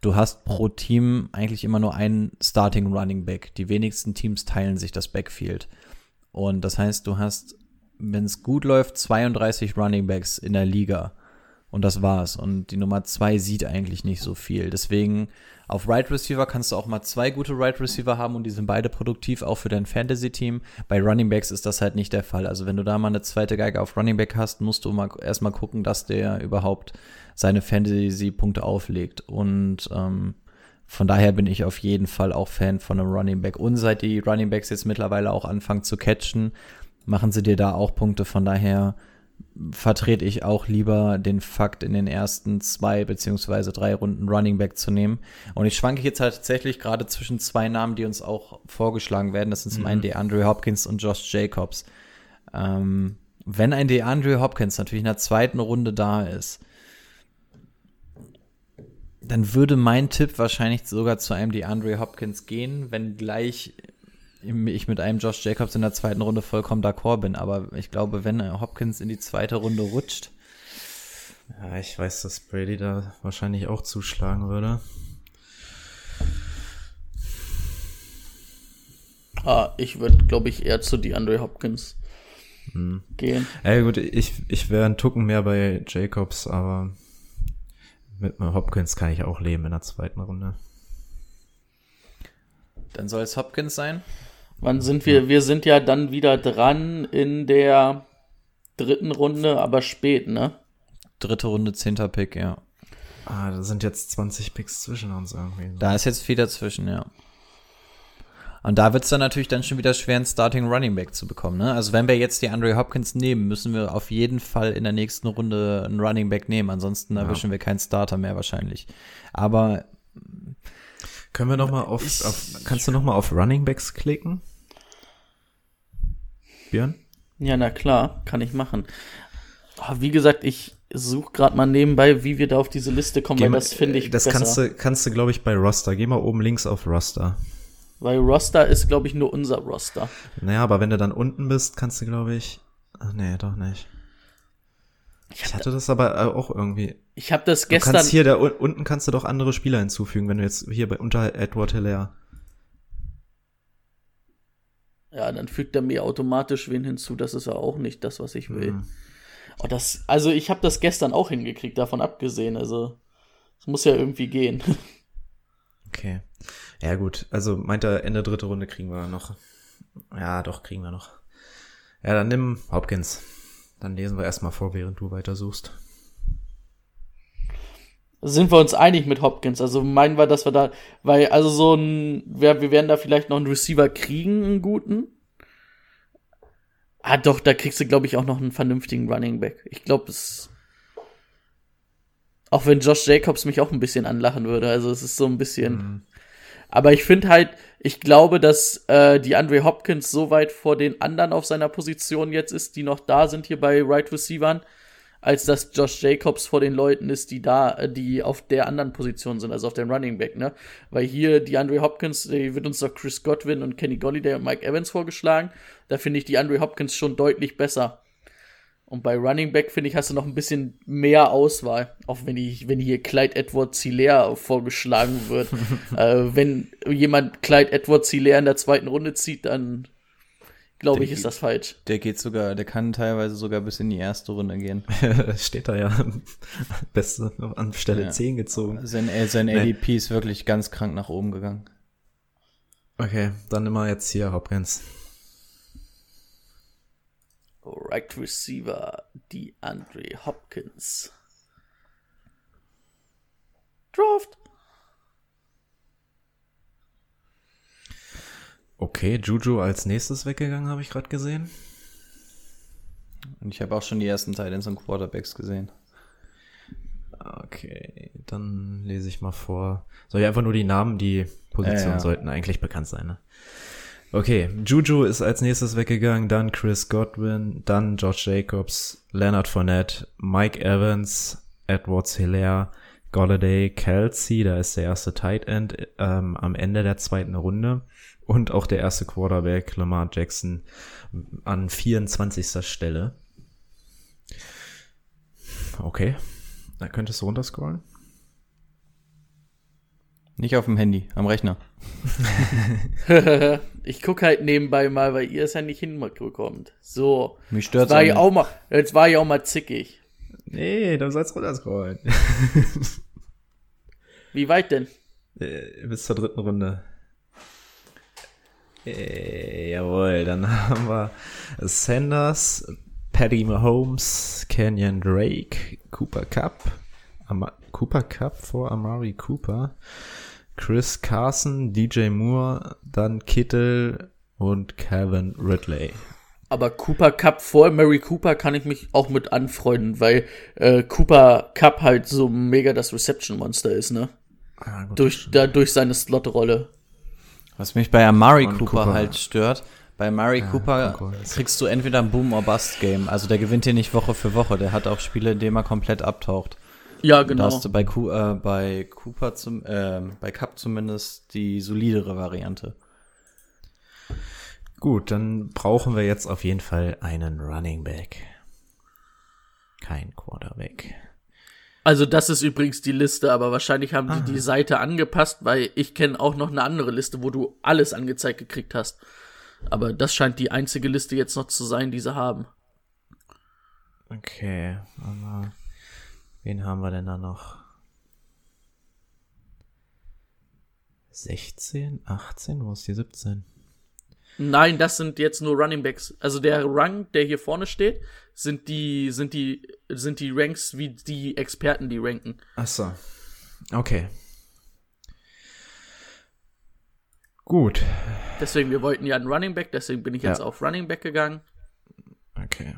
du hast pro Team eigentlich immer nur einen Starting Running Back. Die wenigsten Teams teilen sich das Backfield. Und das heißt, du hast, wenn es gut läuft, 32 Running Backs in der Liga. Und das war's. Und die Nummer zwei sieht eigentlich nicht so viel. Deswegen auf Right Receiver kannst du auch mal zwei gute Right Receiver haben und die sind beide produktiv, auch für dein Fantasy-Team. Bei Running Backs ist das halt nicht der Fall. Also wenn du da mal eine zweite Geige auf Running Back hast, musst du mal erstmal gucken, dass der überhaupt seine Fantasy-Punkte auflegt. Und ähm, von daher bin ich auf jeden Fall auch Fan von einem Running Back. Und seit die Running Backs jetzt mittlerweile auch anfangen zu catchen, machen sie dir da auch Punkte. Von daher vertrete ich auch lieber den Fakt, in den ersten zwei beziehungsweise drei Runden Running Back zu nehmen. Und ich schwanke jetzt halt tatsächlich gerade zwischen zwei Namen, die uns auch vorgeschlagen werden. Das sind zum mhm. einen DeAndre Hopkins und Josh Jacobs. Ähm, wenn ein DeAndre Hopkins natürlich in der zweiten Runde da ist, dann würde mein Tipp wahrscheinlich sogar zu einem DeAndre Hopkins gehen, wenn gleich ich mit einem Josh Jacobs in der zweiten Runde vollkommen d'accord bin. Aber ich glaube, wenn Hopkins in die zweite Runde rutscht. Ja, ich weiß, dass Brady da wahrscheinlich auch zuschlagen würde. Ah, ich würde, glaube ich, eher zu DeAndre Hopkins hm. gehen. Ja, gut, ich, ich wäre ein Tucken mehr bei Jacobs, aber mit Hopkins kann ich auch leben in der zweiten Runde. Dann soll es Hopkins sein. Wann sind wir? Wir sind ja dann wieder dran in der dritten Runde, aber spät, ne? Dritte Runde, zehnter Pick, ja. Ah, da sind jetzt 20 Picks zwischen uns irgendwie. Da ist jetzt viel dazwischen, ja. Und da wird es dann natürlich dann schon wieder schwer, einen Starting Running Back zu bekommen. Ne? Also wenn wir jetzt die Andre Hopkins nehmen, müssen wir auf jeden Fall in der nächsten Runde einen Running Back nehmen. Ansonsten ja. erwischen wir keinen Starter mehr wahrscheinlich. Aber können wir noch mal auf, auf kannst du noch mal auf Running Backs klicken? Björn? Ja, na klar, kann ich machen. Oh, wie gesagt, ich suche gerade mal nebenbei, wie wir da auf diese Liste kommen, Geh weil das finde ich Das besser. kannst du, kannst du, glaube ich, bei Roster. Geh mal oben links auf Roster. Weil Roster ist, glaube ich, nur unser Roster. Naja, aber wenn du dann unten bist, kannst du, glaube ich. Ach nee, doch nicht. Ich, ich hatte da, das aber auch irgendwie. Ich habe das gestern. Du kannst hier, da unten kannst du doch andere Spieler hinzufügen, wenn du jetzt hier bei unter Edward Hilaire. Ja, dann fügt er mir automatisch wen hinzu. Das ist ja auch nicht das, was ich will. Mhm. Oh, das, also ich habe das gestern auch hingekriegt, davon abgesehen. Also es muss ja irgendwie gehen. Okay. Ja gut, also meint er, Ende dritte Runde kriegen wir noch. Ja, doch, kriegen wir noch. Ja, dann nimm Hopkins. Dann lesen wir erstmal vor, während du weitersuchst. Sind wir uns einig mit Hopkins? Also meinen wir, dass wir da, weil, also so ein, wir, wir werden da vielleicht noch einen Receiver kriegen, einen guten. Ah, doch, da kriegst du, glaube ich, auch noch einen vernünftigen Running Back. Ich glaube, es. Auch wenn Josh Jacobs mich auch ein bisschen anlachen würde. Also es ist so ein bisschen. Mhm. Aber ich finde halt, ich glaube, dass äh, die Andre Hopkins so weit vor den anderen auf seiner Position jetzt ist, die noch da sind hier bei Right Receivern, als dass Josh Jacobs vor den Leuten ist, die da, äh, die auf der anderen Position sind, also auf dem Running Back, ne? Weil hier die Andre Hopkins, die wird uns doch Chris Godwin und Kenny Golliday und Mike Evans vorgeschlagen. Da finde ich die Andre Hopkins schon deutlich besser. Und bei Running Back, finde ich, hast du noch ein bisschen mehr Auswahl. Auch wenn ich, wenn hier Clyde Edward Zillair vorgeschlagen wird. äh, wenn jemand Clyde Edward Zillair in der zweiten Runde zieht, dann glaube ich, ist das falsch. Der geht sogar, der kann teilweise sogar bis in die erste Runde gehen. Steht da ja. Beste an Stelle ja. 10 gezogen. Sein, äh, sein nee. ADP ist wirklich ganz krank nach oben gegangen. Okay, dann immer jetzt hier Hopkins. Right Receiver DeAndre Hopkins. Draft. Okay, Juju als nächstes weggegangen, habe ich gerade gesehen. Und ich habe auch schon die ersten Titans und Quarterbacks gesehen. Okay, dann lese ich mal vor. Soll ich einfach nur die Namen, die Positionen ja, ja. sollten eigentlich bekannt sein, ne? Okay, Juju ist als nächstes weggegangen, dann Chris Godwin, dann George Jacobs, Leonard Fournette, Mike Evans, Edwards Hilaire, Golladay, Kelsey, da ist der erste Tight End ähm, am Ende der zweiten Runde und auch der erste Quarterback Lamar Jackson an 24. Stelle. Okay, da könntest du runterscrollen. Nicht auf dem Handy, am Rechner. ich gucke halt nebenbei mal, weil ihr es ja nicht hinbekommt. So. Mich stört's jetzt war, ich auch mal, jetzt war ich auch mal zickig. Nee, du sollst runterscrollen. Wie weit denn? Äh, Bis zur dritten Runde. Äh, jawohl, dann haben wir Sanders, Patty Mahomes, Kenyon Drake, Cooper Cup, Ama Cooper Cup vor Amari Cooper, Chris Carson, DJ Moore, dann Kittel und Calvin Ridley. Aber Cooper Cup vor Mary Cooper kann ich mich auch mit anfreunden, weil äh, Cooper Cup halt so mega das Reception-Monster ist, ne? Ah, gut, Durch, da, durch seine Slot-Rolle. Was mich bei Amari Cooper, Cooper. halt stört, bei Amari Cooper Concords. kriegst du entweder ein Boom- or Bust-Game. Also der gewinnt hier nicht Woche für Woche. Der hat auch Spiele, in denen er komplett abtaucht. Ja, Da genau. hast du bei, Cu äh, bei Cooper zum, äh, bei Cup zumindest die solidere Variante. Gut, dann brauchen wir jetzt auf jeden Fall einen Running Back. Kein Quarterback. Also das ist übrigens die Liste, aber wahrscheinlich haben die die Seite angepasst, weil ich kenne auch noch eine andere Liste, wo du alles angezeigt gekriegt hast. Aber das scheint die einzige Liste jetzt noch zu sein, die sie haben. Okay, aber wen haben wir denn da noch? 16, 18, wo ist die 17? Nein, das sind jetzt nur Running Backs. Also der Rang, der hier vorne steht, sind die, sind die, sind die Ranks wie die Experten, die ranken. Ach so. Okay. Gut. Deswegen, wir wollten ja einen Running Back, deswegen bin ich jetzt Ja. auf Running Back gegangen. Okay.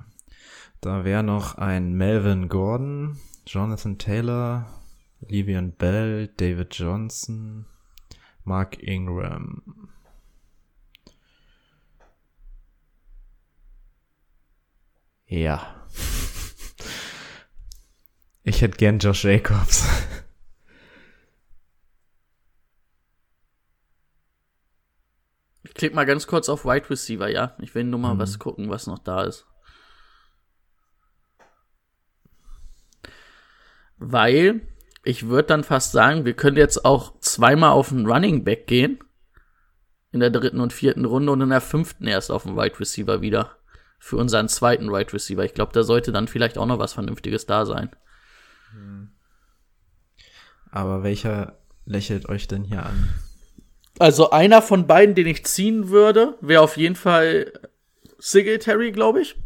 Da wäre noch ein Melvin Gordon, Jonathan Taylor, Livian Bell, David Johnson, Mark Ingram. Ja. Ich hätte gern Josh Jacobs. Ich klicke mal ganz kurz auf Wide Receiver, ja. Ich will nur mal was gucken, was noch da ist. Weil ich würde dann fast sagen, wir können jetzt auch zweimal auf den Running Back gehen. In der dritten und vierten Runde und in der fünften erst auf den Wide Receiver wieder. Für unseren zweiten Wide Receiver. Ich glaube, da sollte dann vielleicht auch noch was Vernünftiges da sein. Aber welcher lächelt euch denn hier an? Also einer von beiden, den ich ziehen würde, wäre auf jeden Fall Singletary, glaube ich.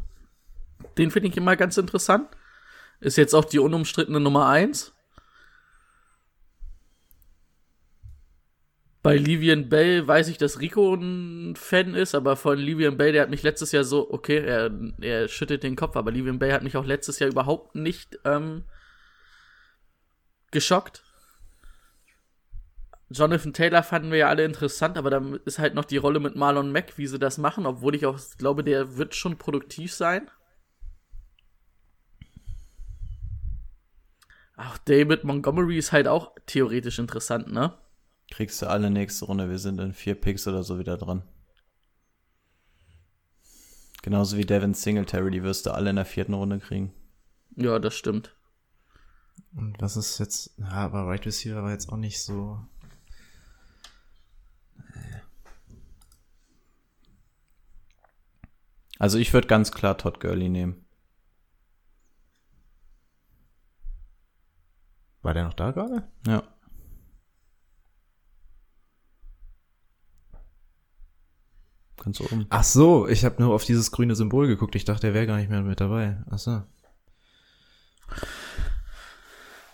Den finde ich immer ganz interessant. Ist jetzt auch die unumstrittene Nummer eins. Bei Livian Bell weiß ich, dass Rico ein Fan ist, aber von Livian Bell, der hat mich letztes Jahr so, okay, er, er schüttelt den Kopf, aber Livian Bell hat mich auch letztes Jahr überhaupt nicht ähm, geschockt. Jonathan Taylor fanden wir ja alle interessant, aber dann ist halt noch die Rolle mit Marlon Mack, wie sie das machen, obwohl ich auch glaube, der wird schon produktiv sein. Auch David Montgomery ist halt auch theoretisch interessant, ne? Kriegst du alle nächste Runde. Wir sind in vier Picks oder so wieder dran. Genauso wie Devin Singletary, die wirst du alle in der vierten Runde kriegen. Ja, das stimmt. Und was ist jetzt, ja, aber Right Receiver war jetzt auch nicht so. Also ich würde ganz klar Todd Gurley nehmen. War der noch da gerade? Ja. Ganz oben. Ach so, ich habe nur auf dieses grüne Symbol geguckt. Ich dachte, er wäre gar nicht mehr mit dabei. Ach so.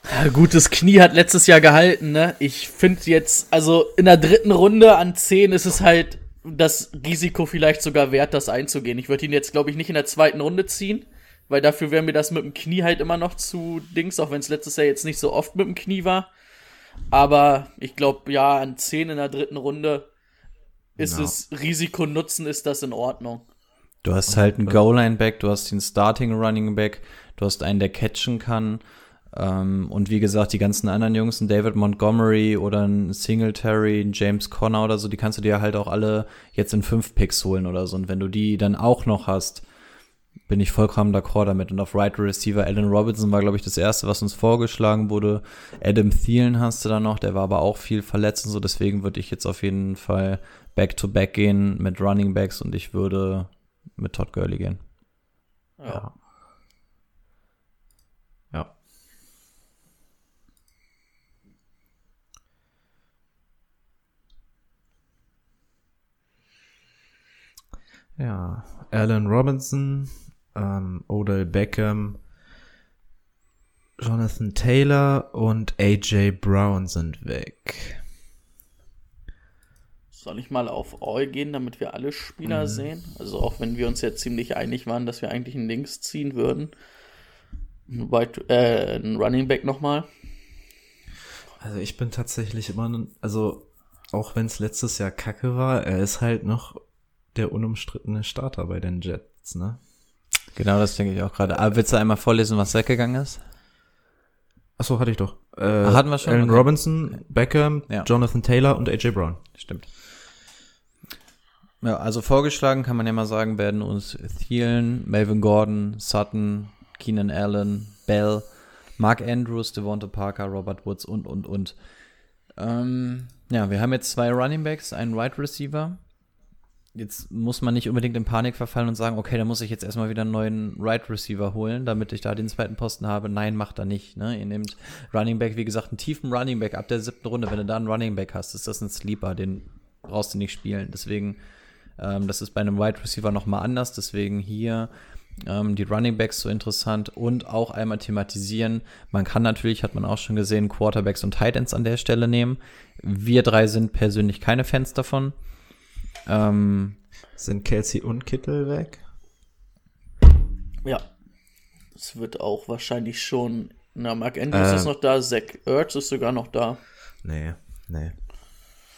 Ja, gutes Knie hat letztes Jahr gehalten, ne? Ich finde jetzt, also in der dritten Runde an 10 ist es halt das Risiko vielleicht sogar wert, das einzugehen. Ich würde ihn jetzt, glaube ich, nicht in der zweiten Runde ziehen, weil dafür wäre mir das mit dem Knie halt immer noch zu Dings, auch wenn es letztes Jahr jetzt nicht so oft mit dem Knie war. Aber ich glaube, ja, an 10 in der dritten Runde ist Ja. es Risiko-Nutzen, ist das in Ordnung. Du hast halt einen Goal-Line-Back, du hast den Starting-Running-Back, du hast einen, der catchen kann. Ähm, und wie gesagt, die ganzen anderen Jungs, ein David Montgomery oder ein Singletary, ein James Conner oder so, die kannst du dir halt auch alle jetzt in fünf Picks holen oder so. Und wenn du die dann auch noch hast, bin ich vollkommen d'accord damit. Und auf Right Receiver, Allen Robinson war, glaube ich, das erste, was uns vorgeschlagen wurde. Adam Thielen hast du da noch, der war aber auch viel verletzt und so. Deswegen würde ich jetzt auf jeden Fall Back-to-Back gehen mit Running Backs und ich würde mit Todd Gurley gehen. Ja. ja. Ja, Alan Robinson, ähm, Odell Beckham, Jonathan Taylor und AJ Brown sind weg. Soll ich mal auf All gehen, damit wir alle Spieler sehen? Also auch wenn wir uns jetzt ziemlich einig waren, dass wir eigentlich einen Links ziehen würden. Ein, Wide, äh, ein Running Back nochmal. Also ich bin tatsächlich immer, also auch wenn es letztes Jahr kacke war, er ist halt noch der unumstrittene Starter bei den Jets, ne? Genau, das denke ich auch gerade. Aber willst du einmal vorlesen, was weggegangen ist? Achso, hatte ich doch. Äh, hatten wir schon? Alan Okay. Robinson, Beckham, Ja. Jonathan Taylor und AJ Brown. Stimmt. Ja, also vorgeschlagen kann man ja mal sagen, werden uns Thielen, Melvin Gordon, Sutton, Keenan Allen, Bell, Mark Andrews, Devonta Parker, Robert Woods und, und, und. Ähm, ja, wir haben jetzt zwei Running Backs, einen Wide Receiver. Jetzt muss man nicht unbedingt in Panik verfallen und sagen, okay, da muss ich jetzt erstmal wieder einen neuen Right Receiver holen, damit ich da den zweiten Posten habe. Nein, macht er nicht. Ne? Ihr nehmt Running Back, wie gesagt, einen tiefen Running Back ab der siebten Runde. Wenn du da einen Running Back hast, ist das ein Sleeper, den brauchst du nicht spielen. Deswegen, ähm, das ist bei einem Wide Receiver nochmal anders. Deswegen hier ähm, die Running Backs so interessant und auch einmal thematisieren. Man kann natürlich, hat man auch schon gesehen, Quarterbacks und Tight Ends an der Stelle nehmen. Wir drei sind persönlich keine Fans davon. Ähm, Sind Kelsey und Kittel weg? Ja. Es wird auch wahrscheinlich schon. Na, Mark Andrews Äh. ist noch da, Zach Ertz ist sogar noch da. Nee, nee.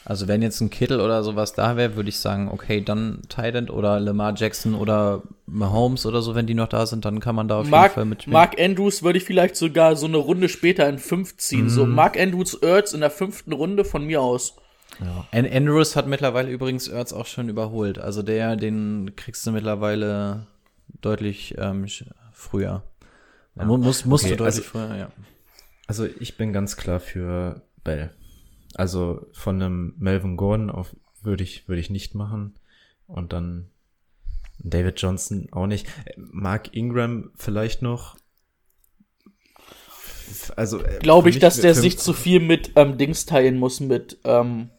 Also wenn jetzt ein Kittel oder sowas da wäre, würde ich sagen, okay, dann Tident oder Lamar Jackson oder Mahomes oder so, wenn die noch da sind, dann kann man da auf Mark, jeden Fall mitspielen. Mark Andrews würde ich vielleicht sogar so eine Runde später in fünf ziehen. So Mhm. Mark Andrews Ertz in der fünften Runde von mir aus. An Andrews hat mittlerweile übrigens Ertz auch schon überholt. Also der, den kriegst du mittlerweile deutlich ähm, früher. Ja. Muss, musst Okay, du deutlich also- früher, ja. Also ich bin ganz klar für Bell. Also von einem Melvin Gordon auf würde ich, würde ich nicht machen. Und dann David Johnson auch nicht. Mark Ingram vielleicht noch. Also äh, Glaube ich, dass der sich zu viel mit ähm, Dings teilen muss, mit ähm,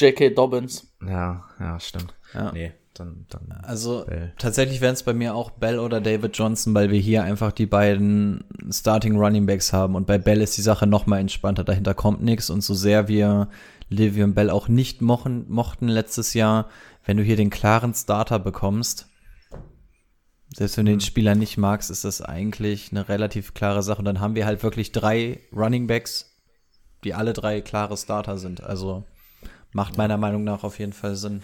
J.K. Dobbins. Ja, ja, stimmt. Ja. Nee, dann, dann. Also Bell. tatsächlich wären es bei mir auch Bell oder David Johnson, weil wir hier einfach die beiden Starting Running Backs haben und bei Bell ist die Sache noch mal entspannter. Dahinter kommt nichts und so sehr wir Livian Bell auch nicht mochen, mochten letztes Jahr, wenn du hier den klaren Starter bekommst, selbst wenn du den Spieler nicht magst, ist das eigentlich eine relativ klare Sache. Und dann haben wir halt wirklich drei Running Backs, die alle drei klare Starter sind. Also macht meiner Meinung nach auf jeden Fall Sinn.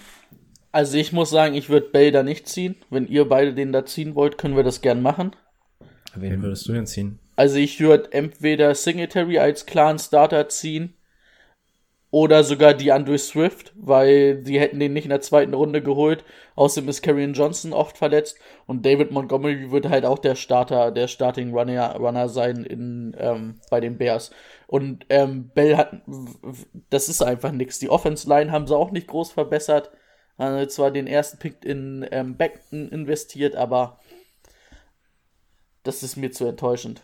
Also ich muss sagen, ich würde Bell da nicht ziehen. Wenn ihr beide den da ziehen wollt, können wir das gern machen. Wen würdest du denn ziehen? Also ich würde entweder Singletary als klaren Starter ziehen oder sogar DeAndre Swift, weil die hätten den nicht in der zweiten Runde geholt. Außerdem ist Karrion Johnson oft verletzt und David Montgomery wird halt auch der Starter, der Starting Runner, Runner sein in, ähm, bei den Bears. Und ähm, Bell hat, das ist einfach nichts. Die Offense Line haben sie auch nicht groß verbessert. Haben zwar den ersten Pick in ähm, Beckton investiert, aber das ist mir zu enttäuschend.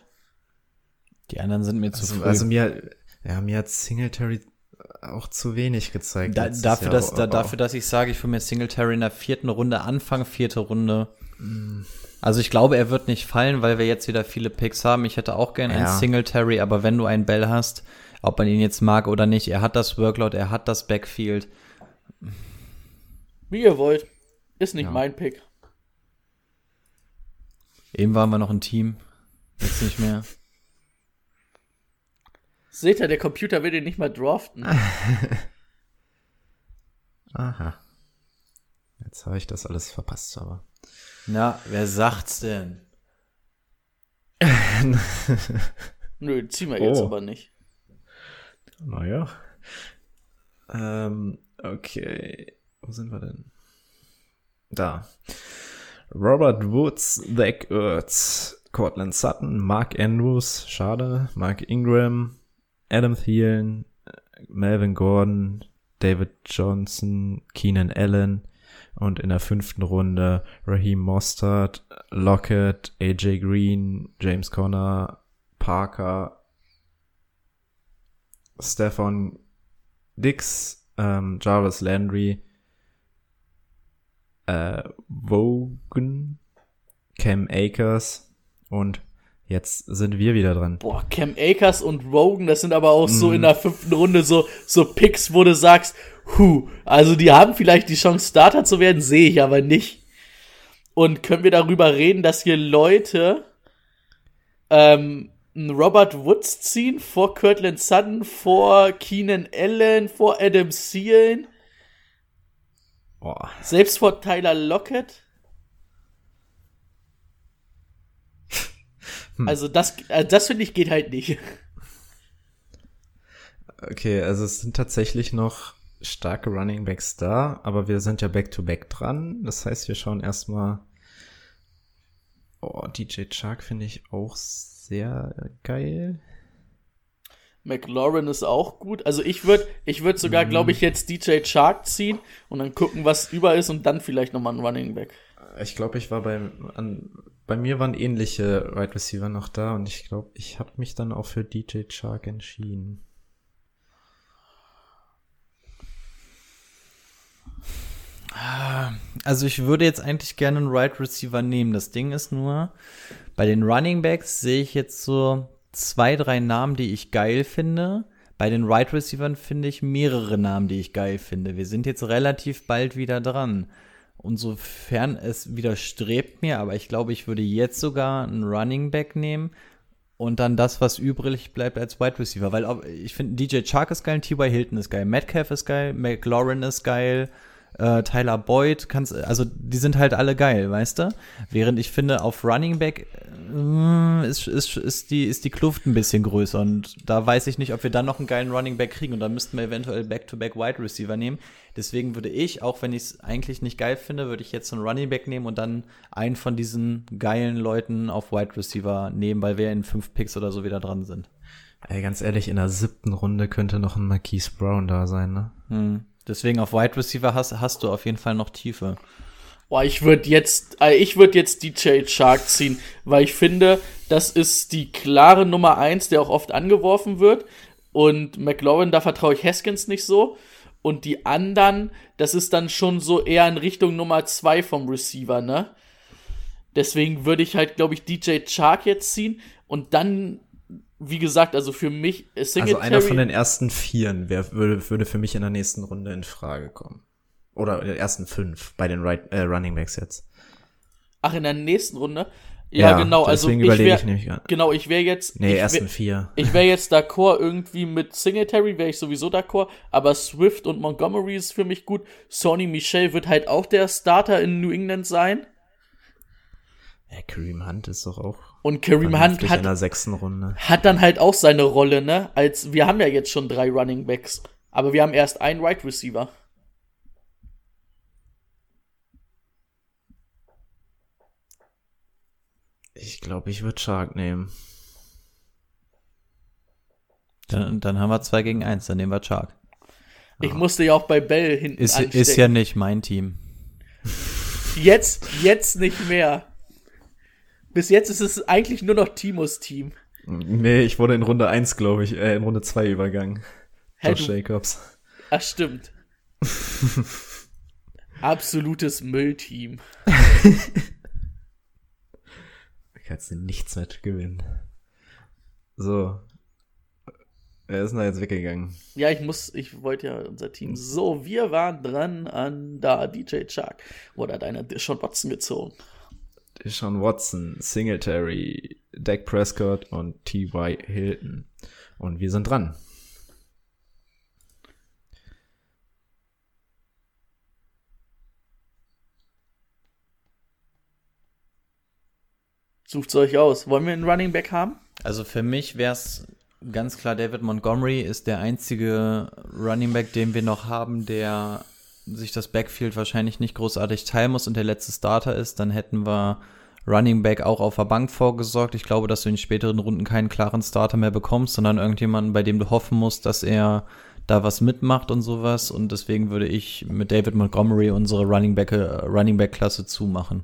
Die anderen sind mir zu Also, früh. also mir, ja, mir hat Singletary auch zu wenig gezeigt. Da, dafür, Jahr. dass, da, dafür, dass ich sage, ich für mir Singletary in der vierten Runde, Anfang vierte Runde. Also ich glaube, er wird nicht fallen, weil wir jetzt wieder viele Picks haben. Ich hätte auch gerne einen Ja. Singletary, aber wenn du einen Bell hast, ob man ihn jetzt mag oder nicht, er hat das Workload, er hat das Backfield. Wie ihr wollt. Ist nicht Ja. mein Pick. Eben waren wir noch ein Team, jetzt nicht mehr. Seht ihr, der Computer will den nicht mal draften. Aha. Jetzt habe ich das alles verpasst, aber. Na, wer sagt's denn? Nö, ziehen wir jetzt Oh. aber nicht. Naja. Ähm, okay. Wo sind wir denn? Da. Robert Woods, Zach Ertz, Cortland Sutton, Mark Andrews, schade, Mark Ingram, Adam Thielen, Melvin Gordon, David Johnson, Keenan Allen und in der fünften Runde Raheem Mostert, Lockett, AJ Green, James Conner, Parker, Stefan Dix, ähm, Jarvis Landry äh, Wogan, Cam Akers und jetzt sind wir wieder dran. Boah, Cam Akers und Rogan, das sind aber auch Mhm. so in der fünften Runde so, so Picks, wo du sagst, hu, also die haben vielleicht die Chance, Starter zu werden, sehe ich aber nicht. Und können wir darüber reden, dass hier Leute ähm, einen Robert Woods ziehen vor Kirtland Sutton, vor Keenan Allen, vor Adam Thielen, Boah. selbst vor Tyler Lockett? Also das, also das finde ich geht halt nicht. Okay, also es sind tatsächlich noch starke Running Backs da, aber wir sind ja back-to-back dran. Das heißt, wir schauen erstmal. Oh, DJ Chark finde ich auch sehr geil. McLaurin ist auch gut. Also ich würde ich würd sogar, glaube ich, jetzt DJ Chark ziehen und dann gucken, was über ist und dann vielleicht nochmal ein Running Back. Ich glaube, ich war bei, an, bei mir waren ähnliche Wide right Receiver noch da und ich glaube, ich habe mich dann auch für DJ Chark entschieden. Also ich würde jetzt eigentlich gerne einen Right Receiver nehmen. Das Ding ist nur, bei den Running Backs sehe ich jetzt so zwei, drei Namen, die ich geil finde. Bei den Right Receivern finde ich mehrere Namen, die ich geil finde. Wir sind jetzt relativ bald wieder dran. Und sofern es widerstrebt mir, aber ich glaube, ich würde jetzt sogar einen Running Back nehmen und dann das, was übrig bleibt als Wide Receiver. Weil ich finde, DJ Chark ist geil, T.Y. Hilton ist geil, Metcalf ist geil, McLaurin ist geil, äh, Tyler Boyd, kannst, also die sind halt alle geil, weißt du? Während ich finde, auf Running Back äh, ist, ist, ist, die, ist die Kluft ein bisschen größer und da weiß ich nicht, ob wir dann noch einen geilen Running Back kriegen und dann müssten wir eventuell Back-to-Back Wide Receiver nehmen. Deswegen würde ich, auch wenn ich es eigentlich nicht geil finde, würde ich jetzt einen Running Back nehmen und dann einen von diesen geilen Leuten auf Wide Receiver nehmen, weil wir in fünf Picks oder so wieder dran sind. Ey, ganz ehrlich, in der siebten Runde könnte noch ein Marquise Brown da sein, ne? Hm. Deswegen auf Wide Receiver hast, hast du auf jeden Fall noch Tiefe. Boah, ich würde jetzt, äh, ich würde jetzt DJ Shark ziehen, weil ich finde, das ist die klare Nummer eins, der auch oft angeworfen wird. Und McLaurin, da vertraue ich Haskins nicht so. Und die anderen, das ist dann schon so eher in Richtung Nummer zwei vom Receiver, ne? Deswegen würde ich halt, glaube ich, DJ Shark jetzt ziehen und dann, wie gesagt, also für mich ist Also einer von den ersten Vieren wär, würde, würde für mich in der nächsten Runde in Frage kommen. Oder in den ersten fünf bei den right, äh, Running Backs jetzt. Ach, in der nächsten Runde? Ja, Ja, genau, also deswegen ich überlege wär, ich nämlich grad. Genau, ich wäre jetzt. Nee, ich ersten wär, vier. Ich wäre jetzt d'accord irgendwie mit Singletary, wäre ich sowieso d'accord, aber Swift und Montgomery ist für mich gut. Sonny Michel wird halt auch der Starter in New England sein. Ja, Kareem Hunt ist doch auch Und Kareem Hunt hat, der sechsten Runde. hat dann halt auch seine Rolle, ne? Als wir haben ja jetzt schon drei Running Backs, aber wir haben erst einen Right Receiver. Ich glaube, ich würde Shark nehmen. Dann, dann haben wir zwei gegen eins, dann nehmen wir Chark. Ich musste ja auch bei Bell hinten Ist, anstecken. ist ja nicht mein Team. Jetzt, jetzt nicht mehr. Bis jetzt ist es eigentlich nur noch Timos Team. Nee, ich wurde in Runde eins, glaube ich, äh, in Runde zwei übergangen. Hä, Josh Jacobs. Ach, stimmt. Absolutes Müllteam. Da kannst du nichts mit gewinnen. So. Wer ist da jetzt weggegangen? Ja, ich muss, ich wollte ja unser Team. So, wir waren dran an da DJ Chuck. Oder deiner Deshaun Watson gezogen. Sean Watson, Singletary, Dak Prescott und T.Y. Hilton. Und wir sind dran. Sucht's euch aus. Wollen wir einen Running Back haben? Also für mich wäre es ganz klar, David Montgomery ist der einzige Running Back, den wir noch haben, der sich das Backfield wahrscheinlich nicht großartig teilen muss und der letzte Starter ist. Dann hätten wir Running Back auch auf der Bank vorgesorgt. Ich glaube, dass du in späteren Runden keinen klaren Starter mehr bekommst, sondern irgendjemanden, bei dem du hoffen musst, dass er da was mitmacht und sowas. Und deswegen würde ich mit David Montgomery unsere Running Back, äh, Running Back Klasse zumachen.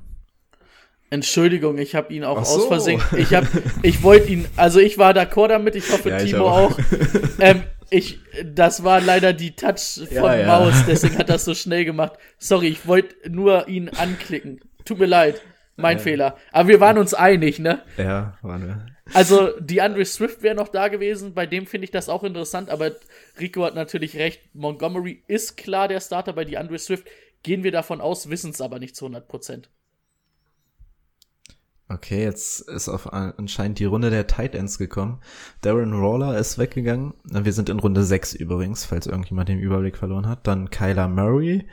Entschuldigung, ich habe ihn auch Ach aus so. Versehen. Ich hab, ich wollte ihn, also ich war d'accord damit, ich hoffe Ja, ich Timo auch. auch. ähm, Ich, das war leider die Touch von Ja, ja. Maus, deswegen hat das so schnell gemacht. Sorry, ich wollte nur ihn anklicken. Tut mir leid. Mein Fehler. Aber wir waren uns einig, ne? Ja, waren wir. Also, die Andre Swift wäre noch da gewesen. Bei dem finde ich das auch interessant, aber Rico hat natürlich recht. Montgomery ist klar der Starter bei die Andre Swift. Gehen wir davon aus, wissen es aber nicht zu 100 Prozent. Okay, jetzt ist auf anscheinend die Runde der Tight Ends gekommen. Darren Waller ist weggegangen. Wir sind in Runde 6 übrigens, falls irgendjemand den Überblick verloren hat. Dann Kyler Murray.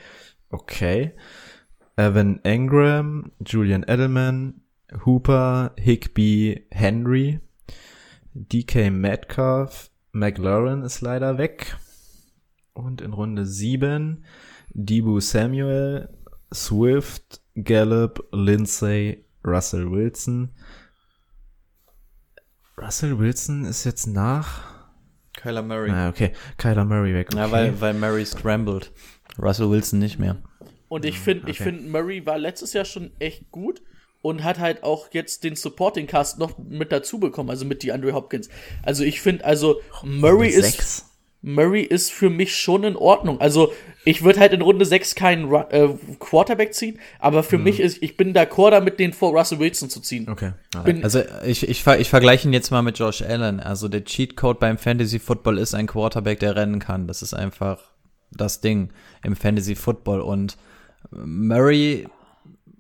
Okay. Evan Engram, Julian Edelman, Hooper, Higby, Henry, DK Metcalf, McLaurin ist leider weg. Und in Runde 7 Debu Samuel, Swift, Gallup, Lindsay, Russell Wilson. Russell Wilson ist jetzt nach. Kyler Murray. Ah, okay. Kyler Murray weg. Okay. Ja, weil, weil Murray scrambled. Russell Wilson nicht mehr. Und ich finde, ich finde, Murray war letztes Jahr schon echt gut und hat halt auch jetzt den Supporting Cast noch mit dazu bekommen, also mit die Andre Hopkins. Also ich finde, also Murray ist? Murray ist für mich schon in Ordnung. Also ich würde halt in Runde 6 keinen Ru äh, Quarterback ziehen, aber für mich ist, ich bin d'accord damit, den vor Russell Wilson zu ziehen. Okay. Bin, Also ich, ich, ver- ich vergleiche ihn jetzt mal mit Josh Allen. Also der Cheatcode beim Fantasy Football ist ein Quarterback, der rennen kann. Das ist einfach das Ding im Fantasy Football. Und Murray,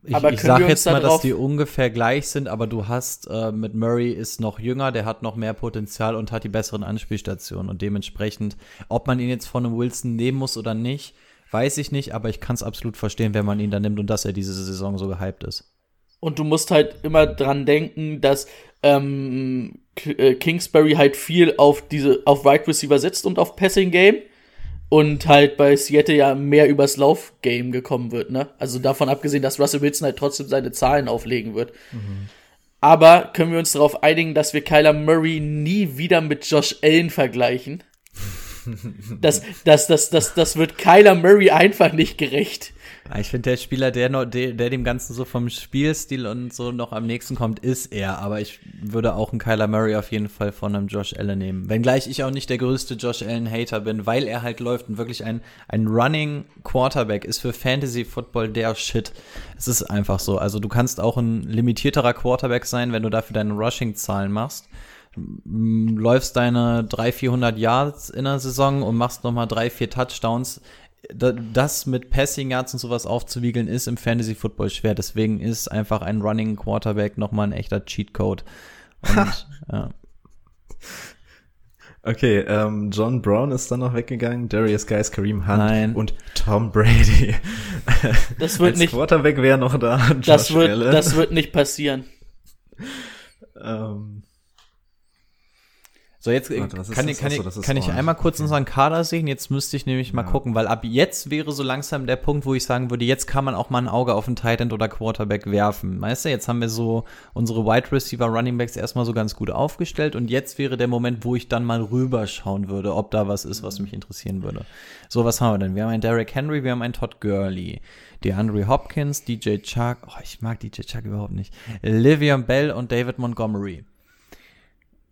ich, Aber ich sage jetzt mal, dass die ungefähr gleich sind, aber du hast äh, mit Murray ist noch jünger, der hat noch mehr Potenzial und hat die besseren Anspielstationen. Und dementsprechend, ob man ihn jetzt von einem Wilson nehmen muss oder nicht, weiß ich nicht, aber ich kann es absolut verstehen, wenn man ihn da nimmt und dass er diese Saison so gehypt ist. Und du musst halt immer dran denken, dass ähm, äh, Kingsbury halt viel auf diese auf Wide Receiver setzt und auf Passing Game und halt bei Seattle ja mehr übers Laufgame gekommen wird, ne? Also davon abgesehen, dass Russell Wilson halt trotzdem seine Zahlen auflegen wird. Aber können wir uns darauf einigen, dass wir Kyler Murray nie wieder mit Josh Allen vergleichen? Das, das, das, das, das wird Kyler Murray einfach nicht gerecht. Ja, Ich finde, der Spieler, der, noch, der, der dem Ganzen so vom Spielstil und so noch am nächsten kommt, ist er. Aber ich würde auch einen Kyler Murray auf jeden Fall von einem Josh Allen nehmen. Wenngleich ich auch nicht der größte Josh Allen-Hater bin, weil er halt läuft und wirklich ein, ein Running Quarterback ist für Fantasy Football der Shit. Es ist einfach so. Also du kannst auch ein limitierterer Quarterback sein, wenn du dafür deine Rushing-Zahlen machst läufst deine 300, 400 Yards in der Saison und machst nochmal drei, vier Touchdowns. Da- Das mit Passing Yards und sowas aufzuwiegeln, ist im Fantasy Football schwer. Deswegen ist einfach ein Running Quarterback nochmal ein echter Cheatcode. Und, ja. Okay, ähm, John Brown ist dann noch weggegangen, Darius Guys, Kareem Hunt Nein. und Tom Brady. Das wird Als nicht, Quarterback wäre noch da. Josh das wird, Allen. das wird nicht passieren. ähm, So, jetzt Warte, was ist kann, ich, kann, ich, ist kann ich einmal kurz Okay. unseren Kader sehen. Jetzt müsste ich nämlich mal Ja. gucken, weil ab jetzt wäre so langsam der Punkt, wo ich sagen würde, jetzt kann man auch mal ein Auge auf einen Tight End oder Quarterback werfen. Weißt du, jetzt haben wir so unsere Wide Receiver Running Backs erstmal so ganz gut aufgestellt und jetzt wäre der Moment, wo ich dann mal rüberschauen würde, ob da was ist, was mich interessieren würde. So, was haben wir denn? Wir haben einen Derrick Henry, wir haben einen Todd Gurley, DeAndre Hopkins, DJ Chuck, oh, ich mag DJ Chuck überhaupt nicht, Livian Bell und David Montgomery.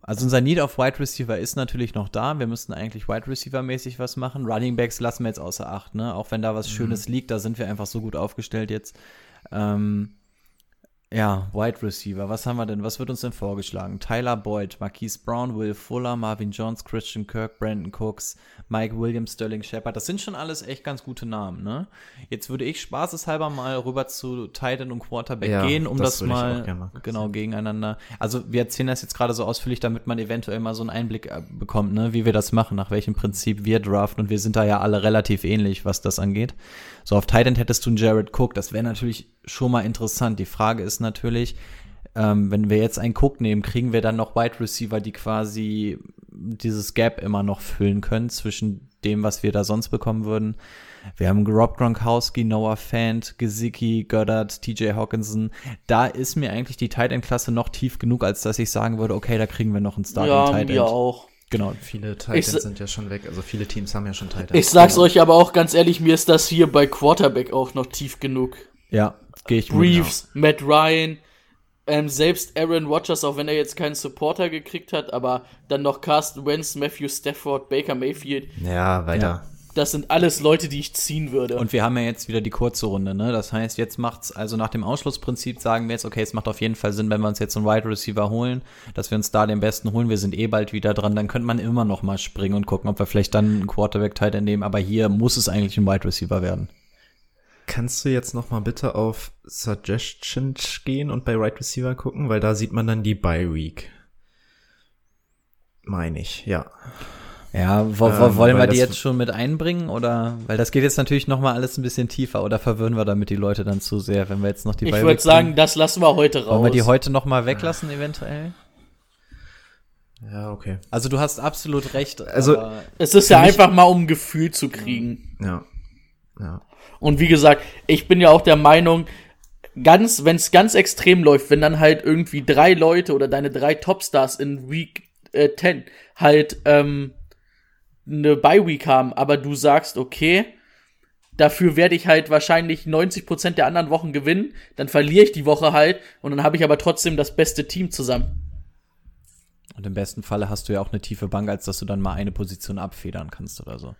Also unser Need auf Wide Receiver ist natürlich noch da. Wir müssten eigentlich Wide Receiver mäßig was machen. Running Backs lassen wir jetzt außer Acht, ne? Auch wenn da was Schönes liegt, da sind wir einfach so gut aufgestellt jetzt. Ähm, ja, Wide Receiver. Was haben wir denn? Was wird uns denn vorgeschlagen? Tyler Boyd, Marquise Brown, Will Fuller, Marvin Jones, Christian Kirk, Brandon Cooks, Mike Williams, Sterling Shepard. Das sind schon alles echt ganz gute Namen, ne? Jetzt würde ich spaßeshalber mal rüber zu Titan und Quarterback Ja, gehen, um das das, mal genau gegeneinander. Also wir erzählen das jetzt gerade so ausführlich, damit man eventuell mal so einen Einblick äh, bekommt, ne, wie wir das machen, nach welchem Prinzip wir draften und wir sind da ja alle relativ ähnlich, was das angeht. So auf Titan hättest du einen Jared Cook, das wäre natürlich schon mal interessant. Die Frage ist natürlich, ähm, wenn wir jetzt einen Cook nehmen, kriegen wir dann noch Wide Receiver, die quasi dieses Gap immer noch füllen können zwischen dem, was wir da sonst bekommen würden. Wir haben Rob Gronkowski, Noah Fant, Gesicki, Goddard, TJ Hawkinson. Da ist mir eigentlich die Tight End Klasse noch tief genug, als dass ich sagen würde, okay, da kriegen wir noch einen Starting Ja, Tight End. mir auch. Genau. viele Ich Titans sa- sind ja schon weg. Also viele Teams haben ja schon Titans. Ich sag's euch aber auch ganz ehrlich, mir ist das hier bei Quarterback auch noch tief genug. Ja, gehe ich mit. Reeves, Matt Ryan, ähm, selbst Aaron Rodgers, auch wenn er jetzt keinen Supporter gekriegt hat, aber dann noch Carsten Wentz, Matthew Stafford, Baker Mayfield, Ja, weiter. Das sind alles Leute, die ich ziehen würde. Und wir haben ja jetzt wieder die kurze Runde, ne? Das heißt, jetzt macht's, also nach dem Ausschlussprinzip sagen wir jetzt, okay, es macht auf jeden Fall Sinn, wenn wir uns jetzt einen Wide Receiver holen, dass wir uns da den besten holen. Wir sind eh bald wieder dran, dann könnte man immer noch mal springen und gucken, ob wir vielleicht dann einen Quarterback-Teil nehmen. Aber hier muss es eigentlich ein Wide Receiver werden. Kannst du jetzt noch mal bitte auf Suggestions gehen und bei Right Receiver gucken, weil da sieht man dann die Bye Week. Meine ich, ja. Ja, wo, wo, Ähm, wollen wir weil die jetzt schon mit einbringen oder? Weil das geht jetzt natürlich noch mal alles ein bisschen tiefer oder verwirren wir damit die Leute dann zu sehr, wenn wir jetzt noch die ich würde sagen, das lassen wir heute raus. wollen wir die heute noch mal weglassen eventuell? Ja, okay. Also du hast absolut recht. Also- es ist ja einfach mal, um ein Gefühl zu kriegen. Ja. Ja. Und wie gesagt, ich bin ja auch der Meinung, ganz, wenn es ganz extrem läuft, wenn dann halt irgendwie drei Leute oder deine drei Topstars in Week äh, 10 halt ähm, eine Bye Week haben, aber du sagst, okay, dafür werde ich halt wahrscheinlich 90% der anderen Wochen gewinnen, dann verliere ich die Woche halt und dann habe ich aber trotzdem das beste Team zusammen. Und im besten Falle hast du ja auch eine tiefe Bank, als dass du dann mal eine Position abfedern kannst oder so.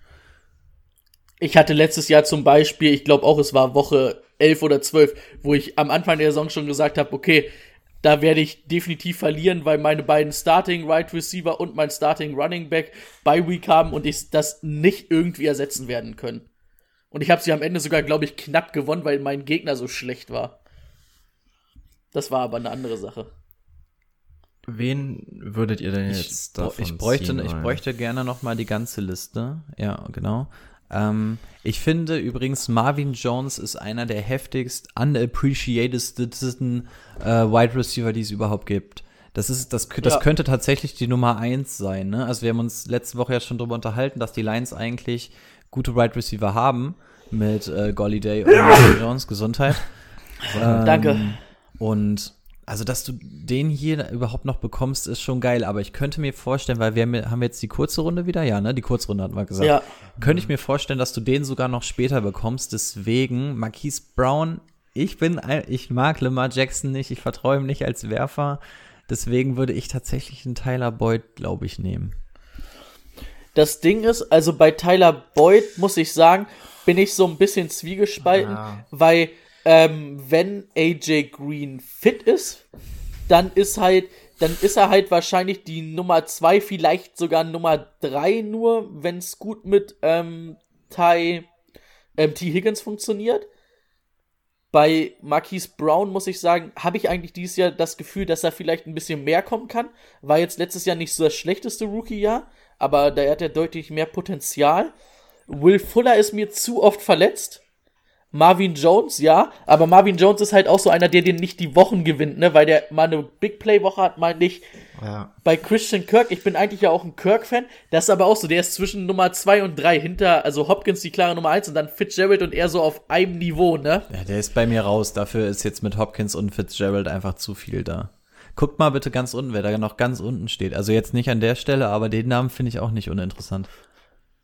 Ich hatte letztes Jahr zum Beispiel, ich glaube auch, es war Woche 11 oder 12, wo ich am Anfang der Saison schon gesagt habe, okay, da werde ich definitiv verlieren, weil meine beiden Starting Right Receiver und mein Starting Running Back bei Week haben und ich das nicht irgendwie ersetzen werden können. Und ich habe sie am Ende sogar, glaube ich, knapp gewonnen, weil mein Gegner so schlecht war. Das war aber eine andere Sache. Wen würdet ihr denn Ich, jetzt br- davon ich bräuchte, ziehen ich bräuchte gerne noch mal die ganze Liste. Ja, genau. Ähm, ich finde übrigens, Marvin Jones ist einer der heftigst unappreciatedsten äh, Wide Receiver, die es überhaupt gibt. Das ist, das, das Ja. könnte tatsächlich die Nummer eins sein, ne? Also wir haben uns letzte Woche ja schon darüber unterhalten, dass die Lions eigentlich gute Wide Receiver haben mit äh, Golliday und Marvin Jones. Gesundheit. Ähm, Danke. Und also, dass du den hier überhaupt noch bekommst, ist schon geil. Aber ich könnte mir vorstellen, weil wir haben jetzt die kurze Runde wieder, ja, ne? Die Kurzrunde hatten wir gesagt. Ja. Könnte ich mir vorstellen, dass du den sogar noch später bekommst. Deswegen, Marquise Brown, ich bin, ich mag Lamar Jackson nicht, ich vertraue ihm nicht als Werfer. Deswegen würde ich tatsächlich einen Tyler Boyd, glaube ich, nehmen. Das Ding ist, also bei Tyler Boyd muss ich sagen, bin ich so ein bisschen zwiegespalten, weil ähm, wenn AJ Green fit ist, dann ist halt, dann ist er halt wahrscheinlich die Nummer zwei, vielleicht sogar Nummer drei nur, wenn es gut mit ähm, Ty, ähm, T. Higgins funktioniert. Bei Marquise Brown muss ich sagen, habe ich eigentlich dieses Jahr das Gefühl, dass er vielleicht ein bisschen mehr kommen kann. War jetzt letztes Jahr nicht so das schlechteste Rookie-Jahr, aber da hat er deutlich mehr Potenzial. Will Fuller ist mir zu oft verletzt. Marvin Jones, ja, aber Marvin Jones ist halt auch so einer, der dir nicht die Wochen gewinnt, ne, weil der mal eine Big Play Woche hat, mal nicht. Ja. Bei Christian Kirk, ich bin eigentlich ja auch ein Kirk-Fan, das ist aber auch so, der ist zwischen Nummer zwei und drei hinter, also Hopkins die klare Nummer eins und dann Fitzgerald und er so auf einem Niveau, ne? Ja, der ist bei mir raus. Dafür ist jetzt mit Hopkins und Fitzgerald einfach zu viel da. Guckt mal bitte ganz unten, wer da noch ganz unten steht. Also jetzt nicht an der Stelle, aber den Namen finde ich auch nicht uninteressant.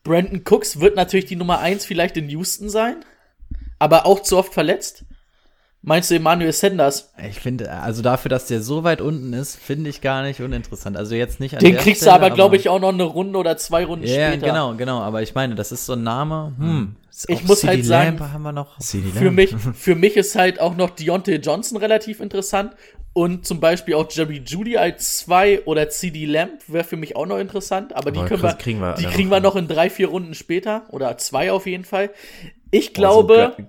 Brandon Cooks wird natürlich die Nummer eins vielleicht in Houston sein, aber auch zu oft verletzt. Meinst du Emmanuel Sanders? Ich finde, also dafür, dass der so weit unten ist, finde ich gar nicht uninteressant. Also jetzt nicht an Den der kriegst Stelle, du aber, glaube ich, auch noch eine Runde oder zwei Runden Ja, später. genau, genau. Aber ich meine, das ist so ein Name. Hm. Ist Ich muss CD halt sagen, haben wir noch. CD Für mich, für mich ist halt auch noch Deontay Johnson relativ interessant und zum Beispiel auch Jerry Judy als zwei oder CD Lamb wäre für mich auch noch interessant, aber die Aber können wir, kriegen wir die kriegen wir noch in drei, vier Runden später oder zwei auf jeden Fall. Ich Also, glaube, ge-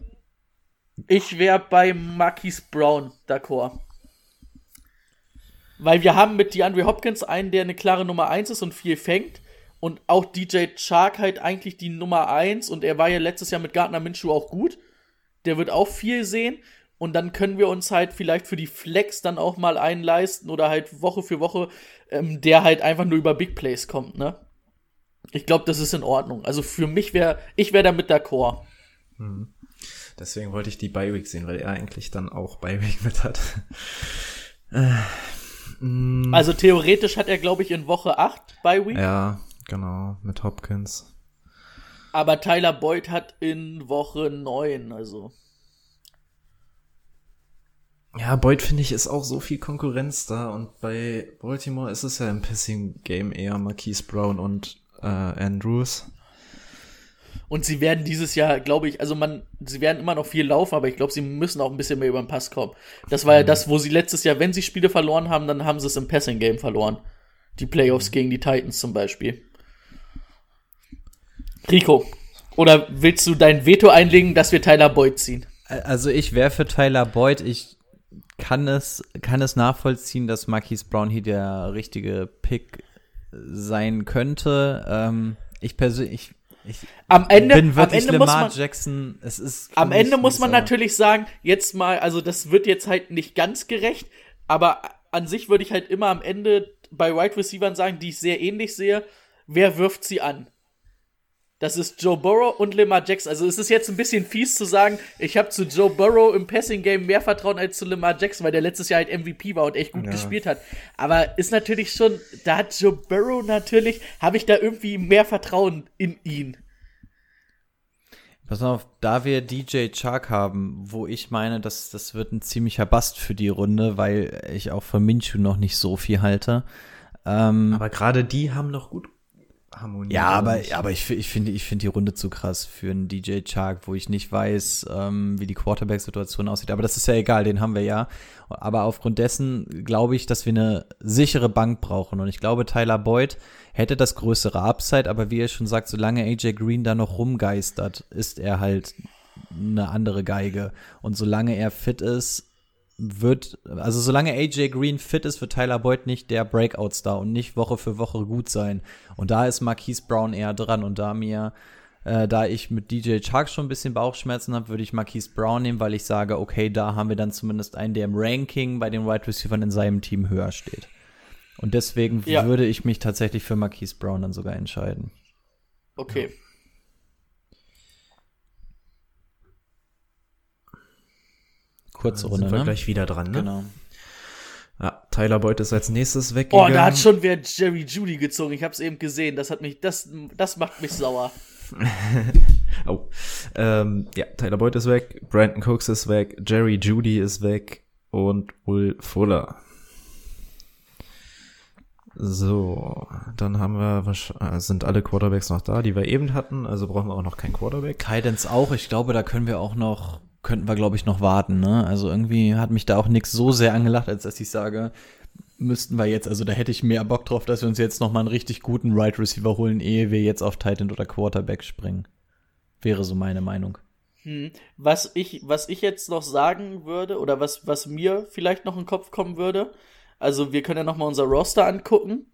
ich wäre bei Marquise Brown d'accord. Weil wir haben mit DeAndre Hopkins einen, der eine klare Nummer 1 ist und viel fängt. Und auch DJ Chark halt eigentlich die Nummer 1. Und er war ja letztes Jahr mit Gardner Minshew auch gut. Der wird auch viel sehen. Und dann können wir uns halt vielleicht für die Flex dann auch mal einen leisten oder halt Woche für Woche, ähm, der halt einfach nur über Big Plays kommt, ne? Ich glaube, das ist in Ordnung. Also für mich wäre, ich wäre damit d'accord. Deswegen wollte ich die Bi-Week sehen, weil er eigentlich dann auch Bi-Week mit hat. Äh, mm, Also theoretisch hat er, glaube ich, in Woche 8 bei Week. ja, genau, mit Hopkins. Aber Tyler Boyd hat in Woche 9, also. Ja, Boyd finde ich ist auch so viel Konkurrenz da und bei Baltimore ist es ja im Passing Game eher Marquise Brown und äh, Andrews. Und sie werden dieses Jahr, glaube ich, also man, sie werden immer noch viel laufen, aber ich glaube, sie müssen auch ein bisschen mehr über den Pass kommen. Das war ja das, wo sie letztes Jahr, wenn sie Spiele verloren haben, dann haben sie es im Passing Game verloren. Die Playoffs gegen die Titans zum Beispiel. Rico, oder willst du dein Veto einlegen, dass wir Tyler Boyd ziehen? Also ich wäre für Tyler Boyd. Ich kann es, kann es nachvollziehen, dass Marquise Brown hier der richtige Pick sein könnte. Ähm, ich persönlich, ich, Am Ende, bin am wirklich Ende muss Lamar man, Jackson. Es ist am Ende muss man natürlich sagen, jetzt mal, also das wird jetzt halt nicht ganz gerecht, aber an sich würde ich halt immer am Ende bei Wide Receivers sagen, die ich sehr ähnlich sehe, wer wirft sie an? Das ist Joe Burrow und Lamar Jackson. Also es ist jetzt ein bisschen fies zu sagen, ich habe zu Joe Burrow im Passing Game mehr Vertrauen als zu Lamar Jackson, weil der letztes Jahr halt MVP war und echt gut Ja. gespielt hat. Aber ist natürlich schon, da hat Joe Burrow natürlich, habe ich da irgendwie mehr Vertrauen in ihn. Pass auf, da wir DJ Chark haben, wo ich meine, dass das wird ein ziemlicher Bast für die Runde, weil ich auch von Minshew noch nicht so viel halte. Ähm, Aber gerade die haben noch gut harmoniert. Ja, aber, aber ich, ich finde ich finde die Runde zu krass für einen DJ Chark, wo ich nicht weiß, ähm, wie die Quarterback-Situation aussieht. Aber das ist ja egal, den haben wir ja. Aber aufgrund dessen glaube ich, dass wir eine sichere Bank brauchen. Und ich glaube, Tyler Boyd hätte das größere Upside, aber wie er schon sagt, solange AJ Green da noch rumgeistert, ist er halt eine andere Geige. Und solange er fit ist, wird, also solange AJ Green fit ist, wird Tyler Boyd nicht der Breakout-Star und nicht Woche für Woche gut sein. Und da ist Marquise Brown eher dran und da mir, äh, da ich mit DJ Chark schon ein bisschen Bauchschmerzen habe, würde ich Marquise Brown nehmen, weil ich sage, okay, da haben wir dann zumindest einen, der im Ranking bei den Wide Receivers in seinem Team höher steht. Und deswegen Ja. würde ich mich tatsächlich für Marquise Brown dann sogar entscheiden. Okay. Kurze Dann Runde, sind wir ne? gleich wieder dran, ne? Genau. Ja, Tyler Boyd ist als nächstes Oh, weggegangen. da hat schon wer Jerry Judy gezogen. Ich hab's eben gesehen. Das hat mich, das, das macht mich sauer. Oh. Ähm, ja, Tyler Boyd ist weg, Brandon Cooks ist weg, Jerry Judy ist weg und Will Fuller. So, dann haben wir, äh, sind alle Quarterbacks noch da, die wir eben hatten, also brauchen wir auch noch keinen Quarterback. Guidance auch. Ich glaube, da können wir auch noch, könnten wir, glaube ich, noch warten. Ne? Also irgendwie hat mich da auch nix so sehr angelacht, als dass ich sage, müssten wir jetzt, also da hätte ich mehr Bock drauf, dass wir uns jetzt noch mal einen richtig guten Right Receiver holen, ehe wir jetzt auf Titan oder Quarterback springen. Wäre so meine Meinung. Hm. Was ich, was ich jetzt noch sagen würde, oder was, was mir vielleicht noch in den Kopf kommen würde, also wir können ja noch mal unser Roster angucken.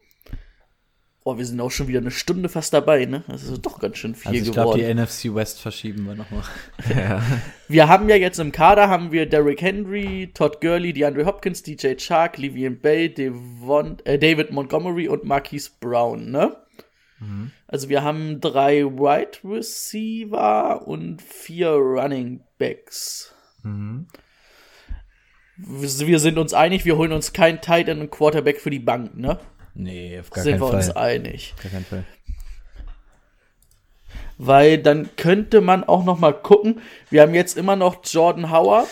Boah, wir sind auch schon wieder eine Stunde fast dabei, ne? Das ist doch ganz schön viel Also ich glaube, geworden. die NFC West verschieben wir noch mal. Ja. wir haben ja jetzt im Kader haben wir Derrick Henry, Todd Gurley, DeAndre Hopkins, DJ Chark, Livian Bay, Devon, äh, David Montgomery und Marquise Brown, ne? Also wir haben drei Wide Receiver und vier Running Backs. Mhm. Wir sind uns einig, wir holen uns keinen Tight End und Quarterback für die Bank, ne? Nee, auf gar sind keinen wir uns Fall. einig. Gar keinen Fall. Weil dann könnte man auch noch mal gucken. Wir haben jetzt immer noch Jordan Howard,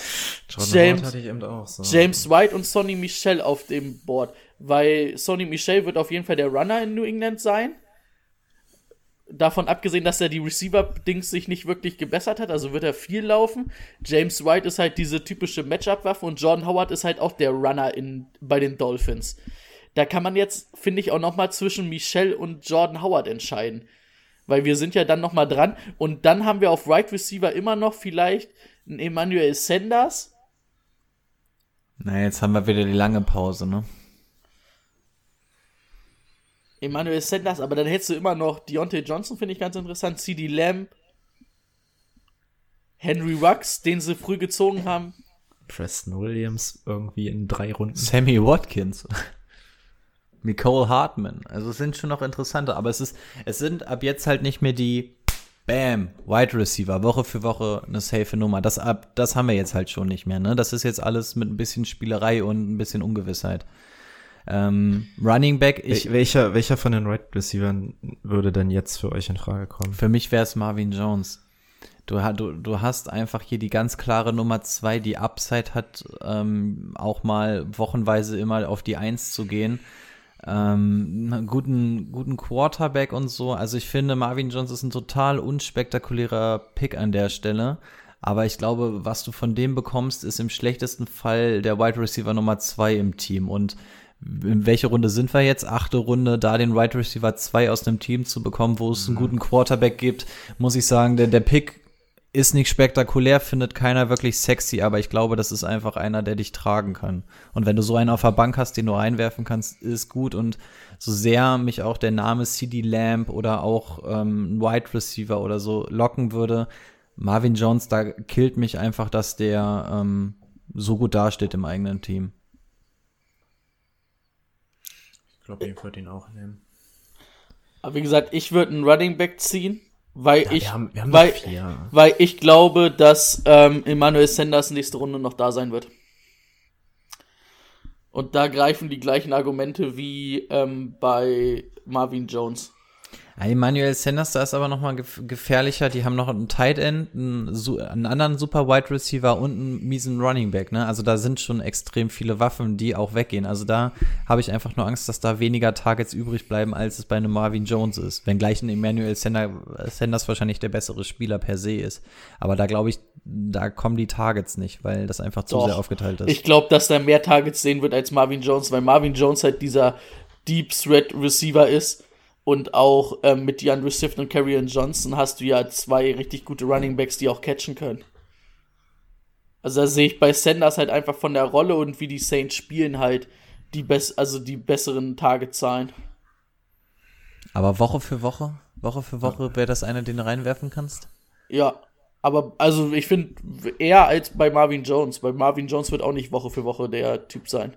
Jordan James- Howard hatte ich eben auch so. James White und Sonny Michel auf dem Board. Weil Sonny Michel wird auf jeden Fall der Runner in New England sein. Davon abgesehen, dass er die Receiver-Dings sich nicht wirklich gebessert hat, also wird er viel laufen. James White ist halt diese typische Matchup-Waffe und Jordan Howard ist halt auch der Runner in, bei den Dolphins. Da kann man jetzt, finde ich, auch noch mal zwischen Michel und Jordan Howard entscheiden. Weil wir sind ja dann noch mal dran. Und dann haben wir auf Right Receiver immer noch vielleicht einen Emmanuel Sanders. Na, jetzt haben wir wieder die lange Pause, ne? Emmanuel Sanders, aber dann hättest du immer noch Deontay Johnson, finde ich ganz interessant, CD Lamb, Henry Rux, den sie früh gezogen haben. Preston Williams irgendwie in drei Runden. Sammy Watkins. Nicole Hartman. Also es sind schon noch interessante, aber es ist, es sind ab jetzt halt nicht mehr die Bam, Wide Receiver, Woche für Woche eine safe Nummer. Das ab, das haben wir jetzt halt schon nicht mehr, ne? Das ist jetzt alles mit ein bisschen Spielerei und ein bisschen Ungewissheit. Ähm, Running Back, ich, Wel- welcher, welcher von den Right Receivern würde denn jetzt für euch in Frage kommen? für mich wäre es Marvin Jones. Du, du, du hast einfach hier die ganz klare Nummer zwei, die Upside hat, ähm, auch mal wochenweise immer auf die Eins zu gehen. Ähm, einen guten, guten Quarterback und so. Also ich finde, Marvin Jones ist ein total unspektakulärer Pick an der Stelle. Aber ich glaube, was du von dem bekommst, ist im schlechtesten Fall der Wide Receiver Nummer zwei im Team. Und in welche Runde sind wir jetzt? Achte Runde, da den Wide Receiver 2 aus dem Team zu bekommen, wo es einen guten Quarterback gibt, muss ich sagen, der, der Pick ist nicht spektakulär, findet keiner wirklich sexy, aber ich glaube, das ist einfach einer, der dich tragen kann. Und wenn du so einen auf der Bank hast, den du reinwerfen kannst, ist gut. Und so sehr mich auch der Name CD Lamb oder auch ähm, ein Wide Receiver oder so locken würde, Marvin Jones, da killt mich einfach, dass der ähm, so gut dasteht im eigenen Team. Ich glaube, ich würde ihn auch nehmen. Aber wie gesagt, ich würde einen Running Back ziehen, weil ich, wir haben, wir haben weil, weil ich glaube, dass ähm, Emmanuel Sanders nächste Runde noch da sein wird. Und da greifen die gleichen Argumente wie ähm, bei Marvin Jones. Ja, Emmanuel Sanders, da ist aber noch mal gef gefährlicher. Die haben noch einen Tight End, einen, einen anderen Super Wide Receiver und einen miesen Running Back. Ne? Also da sind schon extrem viele Waffen, die auch weggehen. Also da habe ich einfach nur Angst, dass da weniger Targets übrig bleiben, als es bei einem Marvin Jones ist. Wenngleich ein Emmanuel Sander- Sanders wahrscheinlich der bessere Spieler per se ist. Aber da glaube ich, da kommen die Targets nicht, weil das einfach zu Doch. sehr aufgeteilt ist. Ich glaube, dass er mehr Targets sehen wird als Marvin Jones, weil Marvin Jones halt dieser Deep Threat Receiver ist. Und auch ähm, mit DeAndre Swift und Karrion Johnson hast du ja zwei richtig gute Running Backs, die auch catchen können. Also da sehe ich bei Sanders halt einfach von der Rolle und wie die Saints spielen halt die bess also die besseren Targetzahlen. aber Woche für Woche, Woche für Woche wäre das eine, den du reinwerfen kannst? Ja, aber also ich finde eher als bei Marvin Jones. Bei Marvin Jones wird auch nicht Woche für Woche der Typ sein.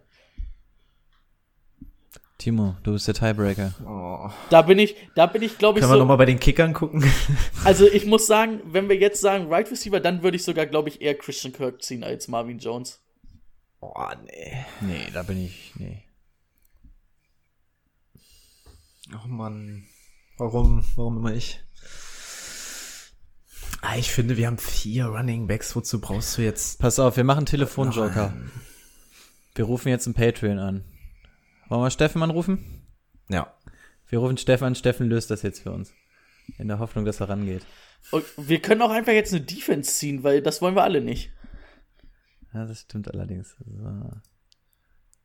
Timo, du bist der Tiebreaker. Oh. Da bin ich, da bin ich glaube ich Können wir so. nochmal bei den Kickern gucken? Also ich muss sagen, wenn wir jetzt sagen Right Receiver, dann würde ich sogar, glaube ich, eher Christian Kirk ziehen als Marvin Jones. oh, nee. Nee, da bin ich, nee. Oh Mann. Warum, warum immer ich? Ah, ich finde, wir haben vier Running Backs. Wozu brauchst du jetzt? Pass auf, wir machen Telefonjoker. Wir rufen jetzt einen Patreon an. Wollen wir Steffen anrufen? Ja. Wir rufen Steffen an, Steffen löst das jetzt für uns. In der Hoffnung, dass er rangeht. Und wir können auch einfach jetzt eine Defense ziehen, weil das wollen wir alle nicht. Ja, das stimmt allerdings. So.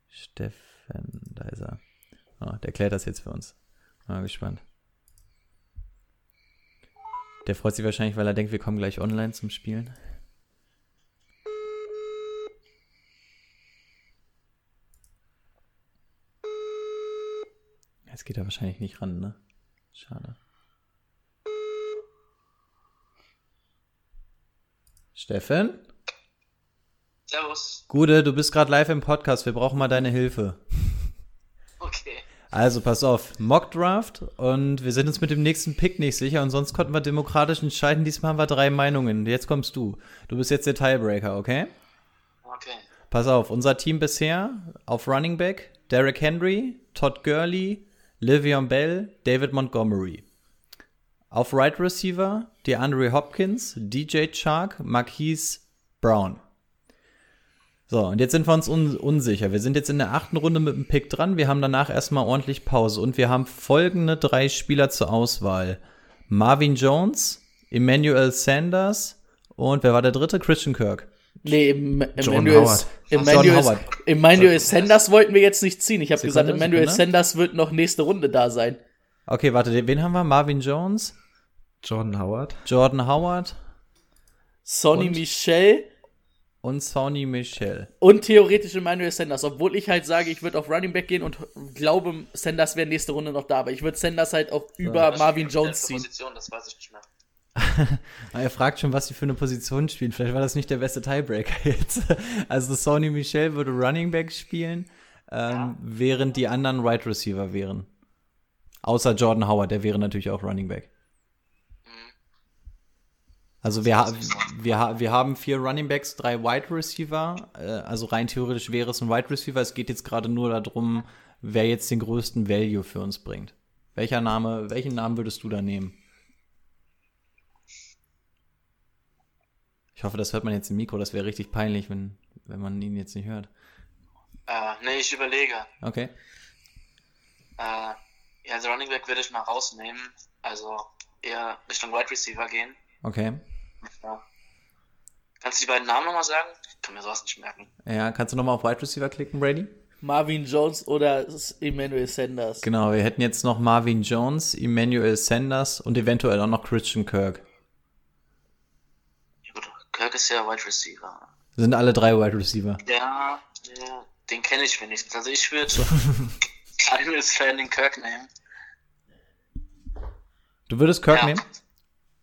Steffen, da ist er. Oh, der klärt das jetzt für uns. Mal gespannt. Der freut sich wahrscheinlich, weil er denkt, wir kommen gleich online zum Spielen. Jetzt geht er wahrscheinlich nicht ran, ne? Schade. Steffen? Servus. Gude, du bist gerade live im Podcast. Wir brauchen mal deine Hilfe. Okay. Also pass auf, Mockdraft und wir sind uns mit dem nächsten Pick nicht sicher und sonst konnten wir demokratisch entscheiden. Diesmal haben wir drei Meinungen. Jetzt kommst du. Du bist jetzt der Tiebreaker, okay? Okay. Pass auf, unser Team bisher auf Running Back, Derrick Henry, Todd Gurley, Livion Bell, David Montgomery. Auf Right Receiver, DeAndre Hopkins, DJ Chark, Marquise Brown. So, und jetzt sind wir uns un unsicher. Wir sind jetzt in der achten Runde mit dem Pick dran. Wir haben danach erstmal ordentlich Pause und wir haben folgende drei Spieler zur Auswahl. Marvin Jones, Emmanuel Sanders und wer war der dritte? Christian Kirk. Nee, John Emmanuel, Howard. Emmanuel, John Howard. Emmanuel Sanders wollten wir jetzt nicht ziehen. Ich habe gesagt, Emmanuel Sekunde. Sanders wird noch nächste Runde da sein. Okay, warte, wen haben wir? Marvin Jones, Jordan Howard. Jordan Howard Sonny Und? Michel und Sonny Michel. und theoretisch Emmanuel Sanders. Obwohl ich halt sage, ich würde auf Running Back gehen und glaube, Sanders wäre nächste Runde noch da. Aber ich würde Sanders halt auch über Was Marvin Jones ziehen. Position, das weiß ich nicht mehr. Er fragt schon, was sie für eine Position spielen. Vielleicht war das nicht der beste Tiebreaker jetzt. Also Sonny Michel würde Running Back spielen, ähm, während die anderen Right Receiver wären. Außer Jordan Howard, der wäre natürlich auch Running Back. Also wir, ha wir, ha wir haben vier Running Backs, drei Wide Receiver. Äh, also rein theoretisch wäre es ein Wide Receiver. Es geht jetzt gerade nur darum, wer jetzt den größten Value für uns bringt. Welcher Name, welchen Namen würdest du da nehmen? Ich hoffe, das hört man jetzt im Mikro. Das wäre richtig peinlich, wenn, wenn man ihn jetzt nicht hört. Äh, nee, ich überlege. Okay. Äh, ja, also Running Back würde ich mal rausnehmen. Also eher Richtung Wide Receiver gehen. Okay. Ja. Kannst du die beiden Namen nochmal sagen? Ich kann mir sowas nicht merken. Ja, kannst du nochmal auf Wide Receiver klicken, Brady? Marvin Jones oder Emmanuel Sanders. Genau, wir hätten jetzt noch Marvin Jones, Emmanuel Sanders und eventuell auch noch Christian Kirk. Kirk ist ja Wide Receiver. Sind alle drei Wide Receiver. Ja, ja den kenne ich wenigstens. Also ich würde Cardinals Fan den Kirk nehmen. Du würdest Kirk Ja. nehmen?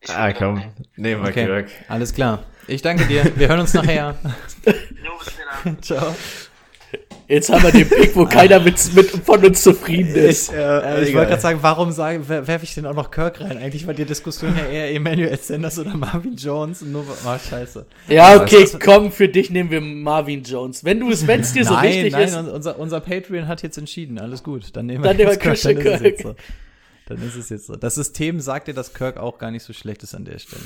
Ich Ah, Kirk komm. nehmen. Wir Okay, Kirk. alles klar. Ich danke dir. Wir hören uns nachher. Jo, bis später. Ciao. Jetzt haben wir den Pick, wo keiner mit, mit von uns zufrieden ist. Äh, ich wollte gerade sagen, warum sagen, wer- werfe ich denn auch noch Kirk rein? Eigentlich war die Diskussion ja eher Emmanuel Sanders oder Marvin Jones. Nur, oh, scheiße. Ja, okay, Was- was- komm, für dich nehmen wir Marvin Jones. Wenn du es, wenn es dir so nein, wichtig nein, ist. un- unser, unser Patreon hat jetzt entschieden. Alles gut. Dann nehmen Dann wir nehmen wir Kirk. Christian Dann ist, Kirk. so. dann ist es jetzt so. Das System sagt dir, dass Kirk auch gar nicht so schlecht ist an der Stelle.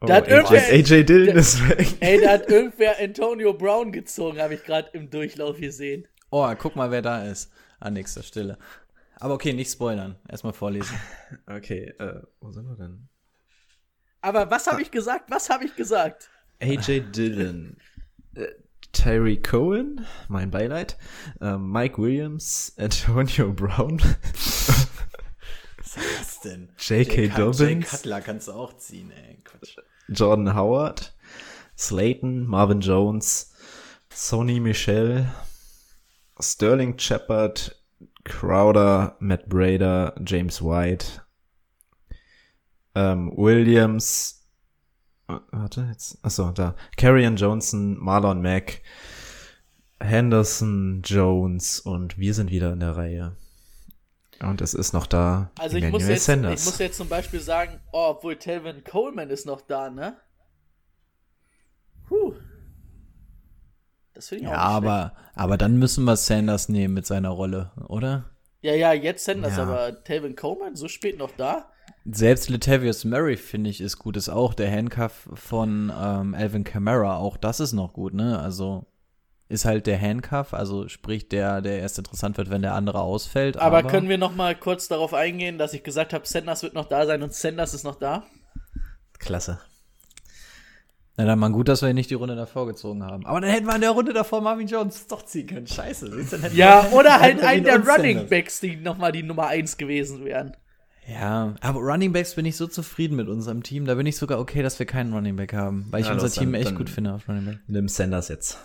Oh, Da hat AJ, irgendwer- AJ Dillon ist weg. Ey, da hat irgendwer Antonio Brown gezogen, habe ich gerade im Durchlauf gesehen. Oh, guck mal, wer da ist. An nächster Stelle. Aber okay, nicht spoilern. Erstmal vorlesen. Okay, äh, wo sind wir denn? Aber was habe ich gesagt? Was habe ich gesagt? AJ Dillon. Äh, Terry Cohen, mein Beileid. Ähm, Mike Williams, Antonio Brown, Was denn? J.K. Dobbins, Cutler kannst du auch ziehen, ey. Quatsch. Jordan Howard, Slayton, Marvin Jones, Sony Michel, Sterling Shepard, Crowder, Matt Brader, James White, ähm, Williams, äh, warte jetzt, achso, da, Carrion Johnson, Marlon Mack, Henderson, Jones und wir sind wieder in der Reihe. Und es ist noch da. Also ich muss, jetzt, Sanders. ich muss jetzt zum Beispiel sagen, oh, obwohl Telvin Coleman ist noch da, ne? Puh. Das finde ich Ja, auch schlecht. aber, aber dann müssen wir Sanders nehmen mit seiner Rolle, oder? Ja, ja, jetzt Sanders, Ja. aber Telvin Coleman so spät noch da? Selbst Latavius Murray, finde ich, ist gut. Ist auch der Handcuff von ähm, Alvin Kamara. Auch das ist noch gut, ne? Also ist halt der Handcuff, also sprich der, der erst interessant wird, wenn der andere ausfällt. Aber, Aber, können wir noch mal kurz darauf eingehen, dass ich gesagt habe, Sanders wird noch da sein und Sanders ist noch da? Klasse. Na dann mal gut, dass wir nicht die Runde davor gezogen haben. Aber dann hätten wir in der Runde davor Marvin Jones doch ziehen können. Scheiße. Ja, wir- oder halt einen der Running Sanders. Backs, die noch mal die Nummer 1 gewesen wären. Ja, aber Running Backs bin ich so zufrieden mit unserem Team. Da bin ich sogar okay, dass wir keinen Running Back haben, weil ich Ja, unser los, Team dann- echt dann- gut finde auf Running Back. Nimm Sanders jetzt.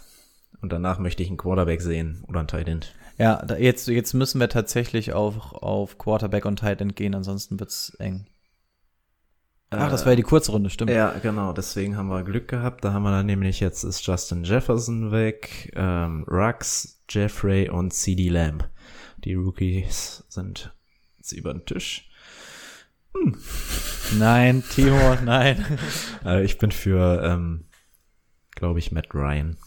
Und danach möchte ich einen Quarterback sehen oder einen Tight End. Ja, da, jetzt, jetzt müssen wir tatsächlich auf, auf Quarterback und Tight End gehen, ansonsten wird's eng. Ach, das war ja die kurze Runde, stimmt. Ja, genau. Deswegen haben wir Glück gehabt. Da haben wir dann nämlich jetzt ist Justin Jefferson weg, ähm, Rux, Jeffrey und CD Lamb. Die Rookies sind jetzt über den Tisch. Nein, Timo, nein. Äh, ich bin für, ähm, glaube ich, Matt Ryan.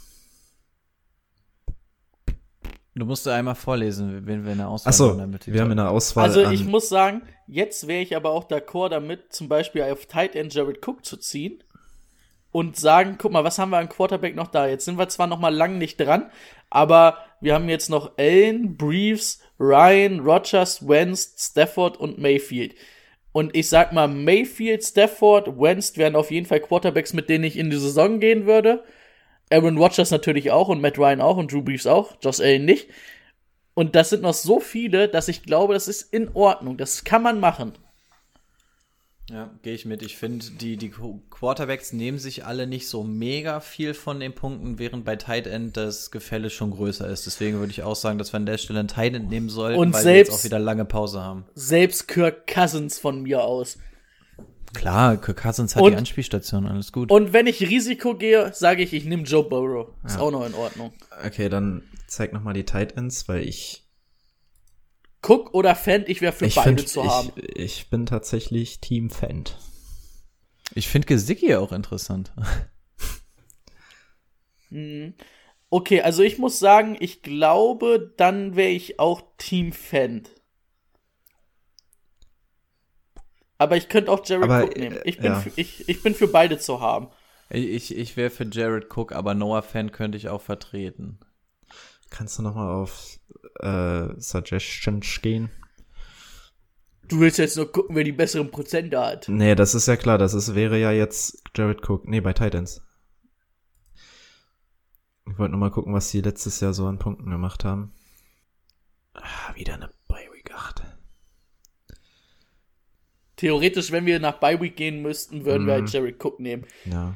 Du musst einmal vorlesen, wen wir in der Auswahl Achso, haben, damit wir haben in der Auswahl. Also an, ich muss sagen, jetzt wäre ich aber auch d'accord damit, zum Beispiel auf Tight End Jared Cook zu ziehen und sagen, guck mal, was haben wir an Quarterback noch da? Jetzt sind wir zwar noch mal lang nicht dran, aber wir haben jetzt noch Allen, Briefs, Ryan, Rogers, Wentz, Stafford und Mayfield. Und ich sag mal, Mayfield, Stafford, Wentz wären auf jeden Fall Quarterbacks, mit denen ich in die Saison gehen würde. Aaron Rodgers natürlich auch und Matt Ryan auch und Drew Brees auch, Josh Allen nicht. Und das sind noch so viele, dass ich glaube, das ist in Ordnung. Das kann man machen. Ja, gehe ich mit. Ich finde, die, die Qu- Quarterbacks nehmen sich alle nicht so mega viel von den Punkten, während bei Tight End das Gefälle schon größer ist. Deswegen würde ich auch sagen, dass wir an der Stelle einen Tight End nehmen sollten, Und weil wir jetzt selbst- auch wieder lange Pause haben. Selbst Kirk Cousins von mir aus. Klar, Kirk Cousins hat Und- die Anspielstation, alles gut. Und wenn ich Risiko gehe, sage ich, ich nehme Joe Burrow. Ist auch noch in Ordnung. okay, dann zeig noch mal die Tight Ends, weil ich Cook oder Fendt, ich wäre für ich, beide find, zu haben. ich, ich bin tatsächlich Team Fend. Ich finde Gesicki auch interessant. Okay, also ich muss sagen, ich glaube, dann wäre ich auch Team Fendt. Aber ich könnte auch Jared Aber, Cook nehmen. Ich bin, ja. für, ich, ich bin für beide zu haben. Ich, ich wäre für Jared Cook, aber Noah Fan könnte ich auch vertreten. Kannst du nochmal auf äh, Suggestions gehen? Du willst jetzt nur gucken, wer die besseren Prozente hat. Nee, das ist ja klar. Das ist, wäre ja jetzt Jared Cook. Nee, bei Titans. Ich wollte nur mal gucken, was die letztes Jahr so an Punkten gemacht haben. Ah, wieder eine Bye Week 8. Theoretisch, wenn wir nach Bye Week gehen müssten, würden wir Mhm. halt Jared Cook nehmen. Ja.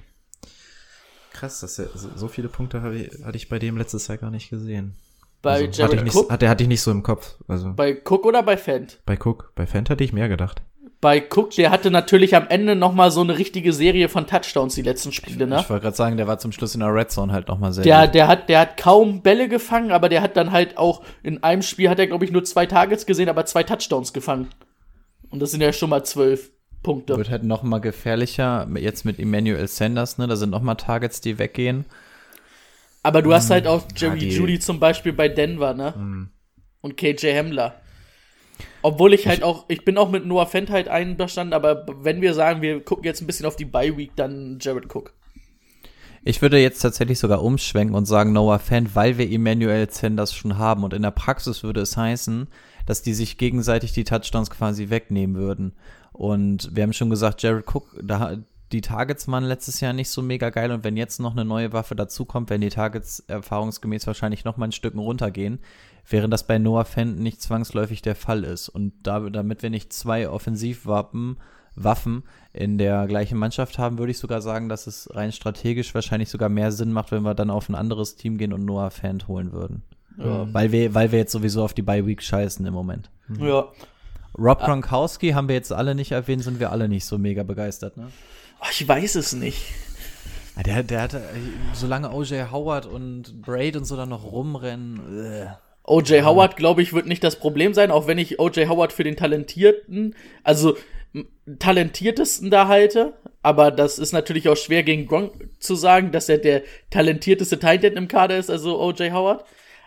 Krass, dass er, so, viele Punkte hatte ich bei dem letztes Jahr gar nicht gesehen. Bei Also, hatte Jared nicht, Cook? Hatte, hatte ich nicht so im Kopf. Also bei, Bei Cook oder bei Fent? Cook. Bei Fant hatte ich mehr gedacht. Bei Cook, der hatte natürlich am Ende noch mal so eine richtige Serie von Touchdowns, die letzten Spiele, ne? Ich wollte gerade sagen, der war zum Schluss in der Red Zone halt nochmal sehr Der, gut. der, hat, der hat kaum Bälle gefangen, aber der hat dann halt auch in einem Spiel hat er, glaube ich, nur zwei Targets gesehen, aber zwei Touchdowns gefangen. Und das sind ja schon mal zwölf Punkte. Wird halt noch mal gefährlicher, jetzt mit Emmanuel Sanders, ne? Da sind noch mal Targets, die weggehen. Aber du hast halt auch Jerry die- Judy zum Beispiel bei Denver, ne? Und KJ Hamler. Obwohl ich halt auch, ich bin auch mit Noah Fent halt einverstanden, aber wenn wir sagen, wir gucken jetzt ein bisschen auf die Bye Week, dann Jared Cook. Ich würde jetzt tatsächlich sogar umschwenken und sagen Noah Fan, weil wir Emmanuel Sanders schon haben. Und in der Praxis würde es heißen, dass die sich gegenseitig die Touchdowns quasi wegnehmen würden. Und wir haben schon gesagt, Jared Cook, da, die Targets waren letztes Jahr nicht so mega geil. Und wenn jetzt noch eine neue Waffe dazukommt, werden die Targets erfahrungsgemäß wahrscheinlich noch mal ein Stück runtergehen. Während das bei Noah Fenton nicht zwangsläufig der Fall ist. Und da, damit wir nicht zwei Offensivwaffen Waffen in der gleichen Mannschaft haben, würde ich sogar sagen, dass es rein strategisch wahrscheinlich sogar mehr Sinn macht, wenn wir dann auf ein anderes Team gehen und Noah Fant holen würden. Ja. Weil wir, weil wir jetzt sowieso auf die Bye Week scheißen im Moment. Ja. Rob Gronkowski haben wir jetzt alle nicht erwähnt, sind wir alle nicht so mega begeistert, ne? Oh, ich weiß es nicht. Ah, Der, der hatte, solange OJ Howard und Braid und so dann noch rumrennen, äh. OJ Howard, glaube ich, wird nicht das Problem sein, auch wenn ich OJ Howard für den talentierten, also talentiertesten da halte. Aber das ist natürlich auch schwer gegen Gronk zu sagen, dass er der talentierteste Tight End im Kader ist, also OJ Howard.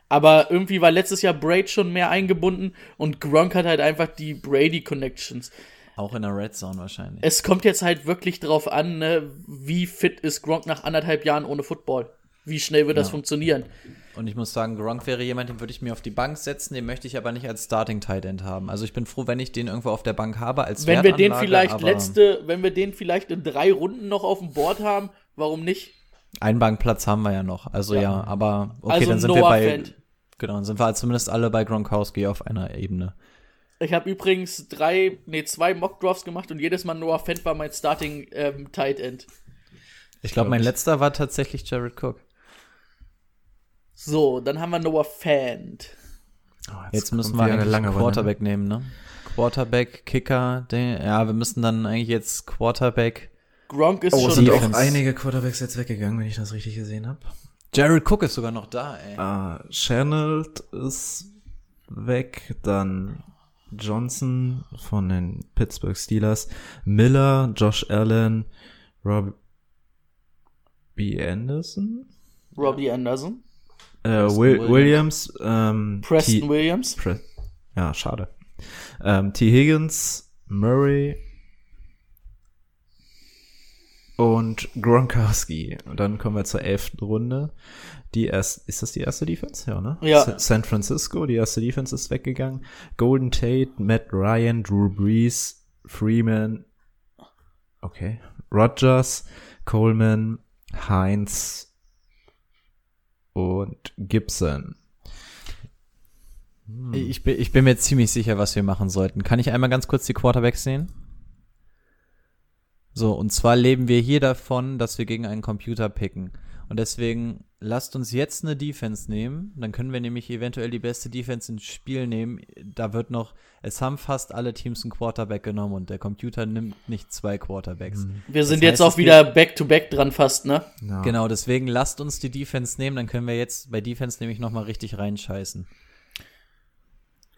Aber irgendwie war letztes Jahr Braid schon mehr eingebunden und Gronk hat halt einfach die Brady Connections. auch in der Red Zone wahrscheinlich. Es kommt jetzt halt wirklich drauf an, ne, wie fit ist Gronk nach anderthalb Jahren ohne Football. Wie schnell wird das Ja. funktionieren? Und ich muss sagen, Gronk wäre jemand, den würde ich mir auf die Bank setzen, den möchte ich aber nicht als Starting Tight End haben. Also ich bin froh, wenn ich den irgendwo auf der Bank habe als Wenn wir den vielleicht letzte, wenn wir den vielleicht in drei Runden noch auf dem Board haben, warum nicht? Einen Bankplatz haben wir ja noch. Also ja, Ja. aber okay, Also dann sind wir Noah bei Fant. Genau, dann sind wir halt zumindest alle bei Gronkowski auf einer Ebene. Ich habe übrigens drei, nee, zwei Mock-Drafts gemacht und jedes Mal Noah Fent war mein Starting ähm, Tight End. Ich glaube, mein letzter war tatsächlich Jared Cook. So, dann haben wir Noah Fent. Oh, Jetzt, kommt müssen wir eigentlich Runde. Quarterback nehmen, ne? Quarterback, Kicker, den, ja, wir müssen dann eigentlich jetzt Quarterback. Gronk ist Oh, schon sind auch einige Quarterbacks jetzt weggegangen, wenn ich das richtig gesehen habe. Jared Cook ist sogar noch da, ey. Ah, Chenault ist weg, dann Johnson von den Pittsburgh Steelers, Miller, Josh Allen, Robbie Anderson, Robbie Anderson, äh, Will, Williams. Williams, ähm, Preston T, Williams. Pre ja, schade. Ähm, T. Higgins, Murray und Gronkowski. Und dann kommen wir zur elften Runde. Die erste, ist das die erste Defense? Ja, ne? Ja. Sa- San Francisco, die erste Defense ist weggegangen. Golden Tate, Matt Ryan, Drew Brees, Freeman, okay, Rogers, Coleman, Heinz und Gibson. Ich, bin, ich bin mir ziemlich sicher, was wir machen sollten. Kann ich einmal ganz kurz die Quarterbacks sehen? So, und zwar leben wir hier davon, dass wir gegen einen Computer picken. Und deswegen lasst uns jetzt eine Defense nehmen. Dann können wir nämlich eventuell die beste Defense ins Spiel nehmen. Da wird noch, es haben fast alle Teams einen Quarterback genommen und der Computer nimmt nicht zwei Quarterbacks. Wir sind Das jetzt heißt, auch wieder back-to-back dran fast, ne? Ja. Genau, deswegen lasst uns die Defense nehmen, dann können wir jetzt bei Defense nämlich nochmal richtig reinscheißen.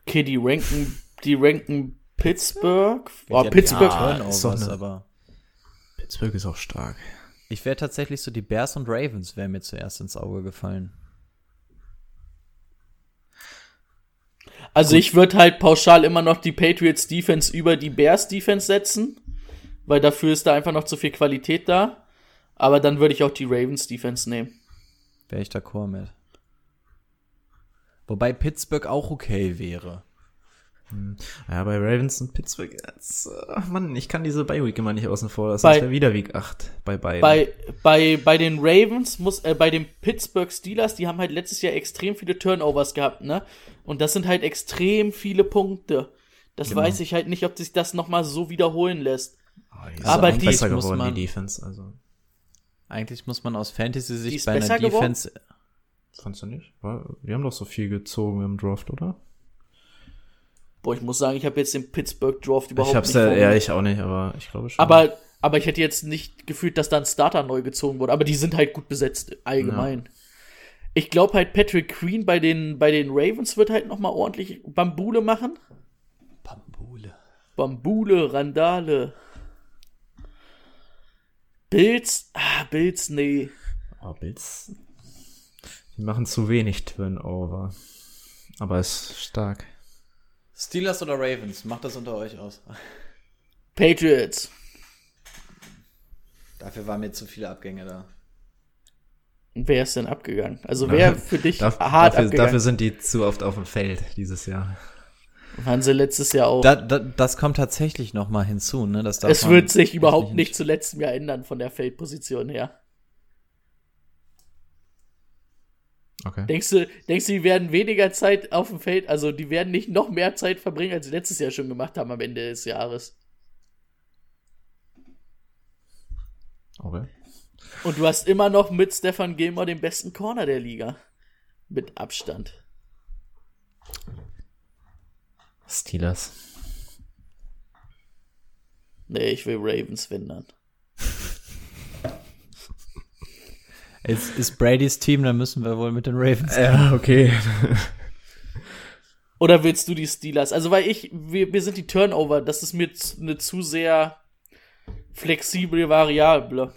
Okay, die ranken, die ranken Pittsburgh. Oh, haben Pittsburgh. keine ist doch eine- aber Pittsburgh ist auch stark. ich wäre tatsächlich so die Bears und Ravens wären mir zuerst ins Auge gefallen. Also ich würde halt pauschal immer noch die Patriots Defense über die Bears Defense setzen, weil dafür ist da einfach noch zu viel Qualität da. Aber dann würde ich auch die Ravens Defense nehmen. Wäre ich d'accord mit. Wobei Pittsburgh auch okay wäre. Ja, bei Ravens und Pittsburgh, jetzt, äh, Mann, ich kann diese Bye-Week immer nicht außen vor lassen. Bei- Das wäre wieder Week 8 bei beiden. Bei, bei, bei den Ravens muss, äh, bei den Pittsburgh Steelers, die haben halt letztes Jahr extrem viele Turnovers gehabt, ne? Und das sind halt extrem viele Punkte. Das Genau. weiß ich halt nicht, ob sich das nochmal so wiederholen lässt. Oh, die ist aber die- besser muss geworden, man- die Defense, also. Eigentlich muss man aus Die Fantasy-Sicht bei einer besser geworden? Defense. Fandst du nicht? Wir haben doch so viel gezogen im Draft, oder? Boah, ich muss sagen, ich habe jetzt den Pittsburgh Draft überhaupt ich hab's nicht ja, ja, ich auch nicht, aber ich glaube schon. Aber, aber ich hätte jetzt nicht gefühlt, dass da ein Starter neu gezogen wurde. Aber die sind halt gut besetzt, allgemein. Ich glaube halt, Patrick Queen bei den, bei den Ravens wird halt nochmal ordentlich Bambule machen. Bambule. Bambule, Randale. Bills, ah, Bills, nee. Oh, Bills. Die machen zu wenig Turnover. Aber ist stark. Steelers oder Ravens? Macht das unter euch aus. Patriots. Dafür waren mir zu viele Abgänge da. Wer ist denn abgegangen? Also wer für dich Darf, hart dafür, abgegangen? dafür sind die zu oft auf dem Feld dieses Jahr. Waren sie letztes Jahr auch. Da, da, das kommt tatsächlich noch mal hinzu, ne? Das es man wird sich überhaupt nicht zu letztem Jahr ändern von der Feldposition her. Okay. Denkst du, denkst du, die werden weniger Zeit auf dem Feld, also die werden nicht noch mehr Zeit verbringen, als sie letztes Jahr schon gemacht haben am Ende des Jahres? okay. Und du hast immer noch mit Stefan Gilmore den besten Corner der Liga. Mit Abstand. Steelers. Nee, ich will Ravens windern. Es ist Bradys Team, dann müssen wir wohl mit den Ravens. Ja, okay. Oder willst du die Steelers? Also, weil ich, wir, wir sind die Turnover, das ist mir eine zu sehr flexible Variable.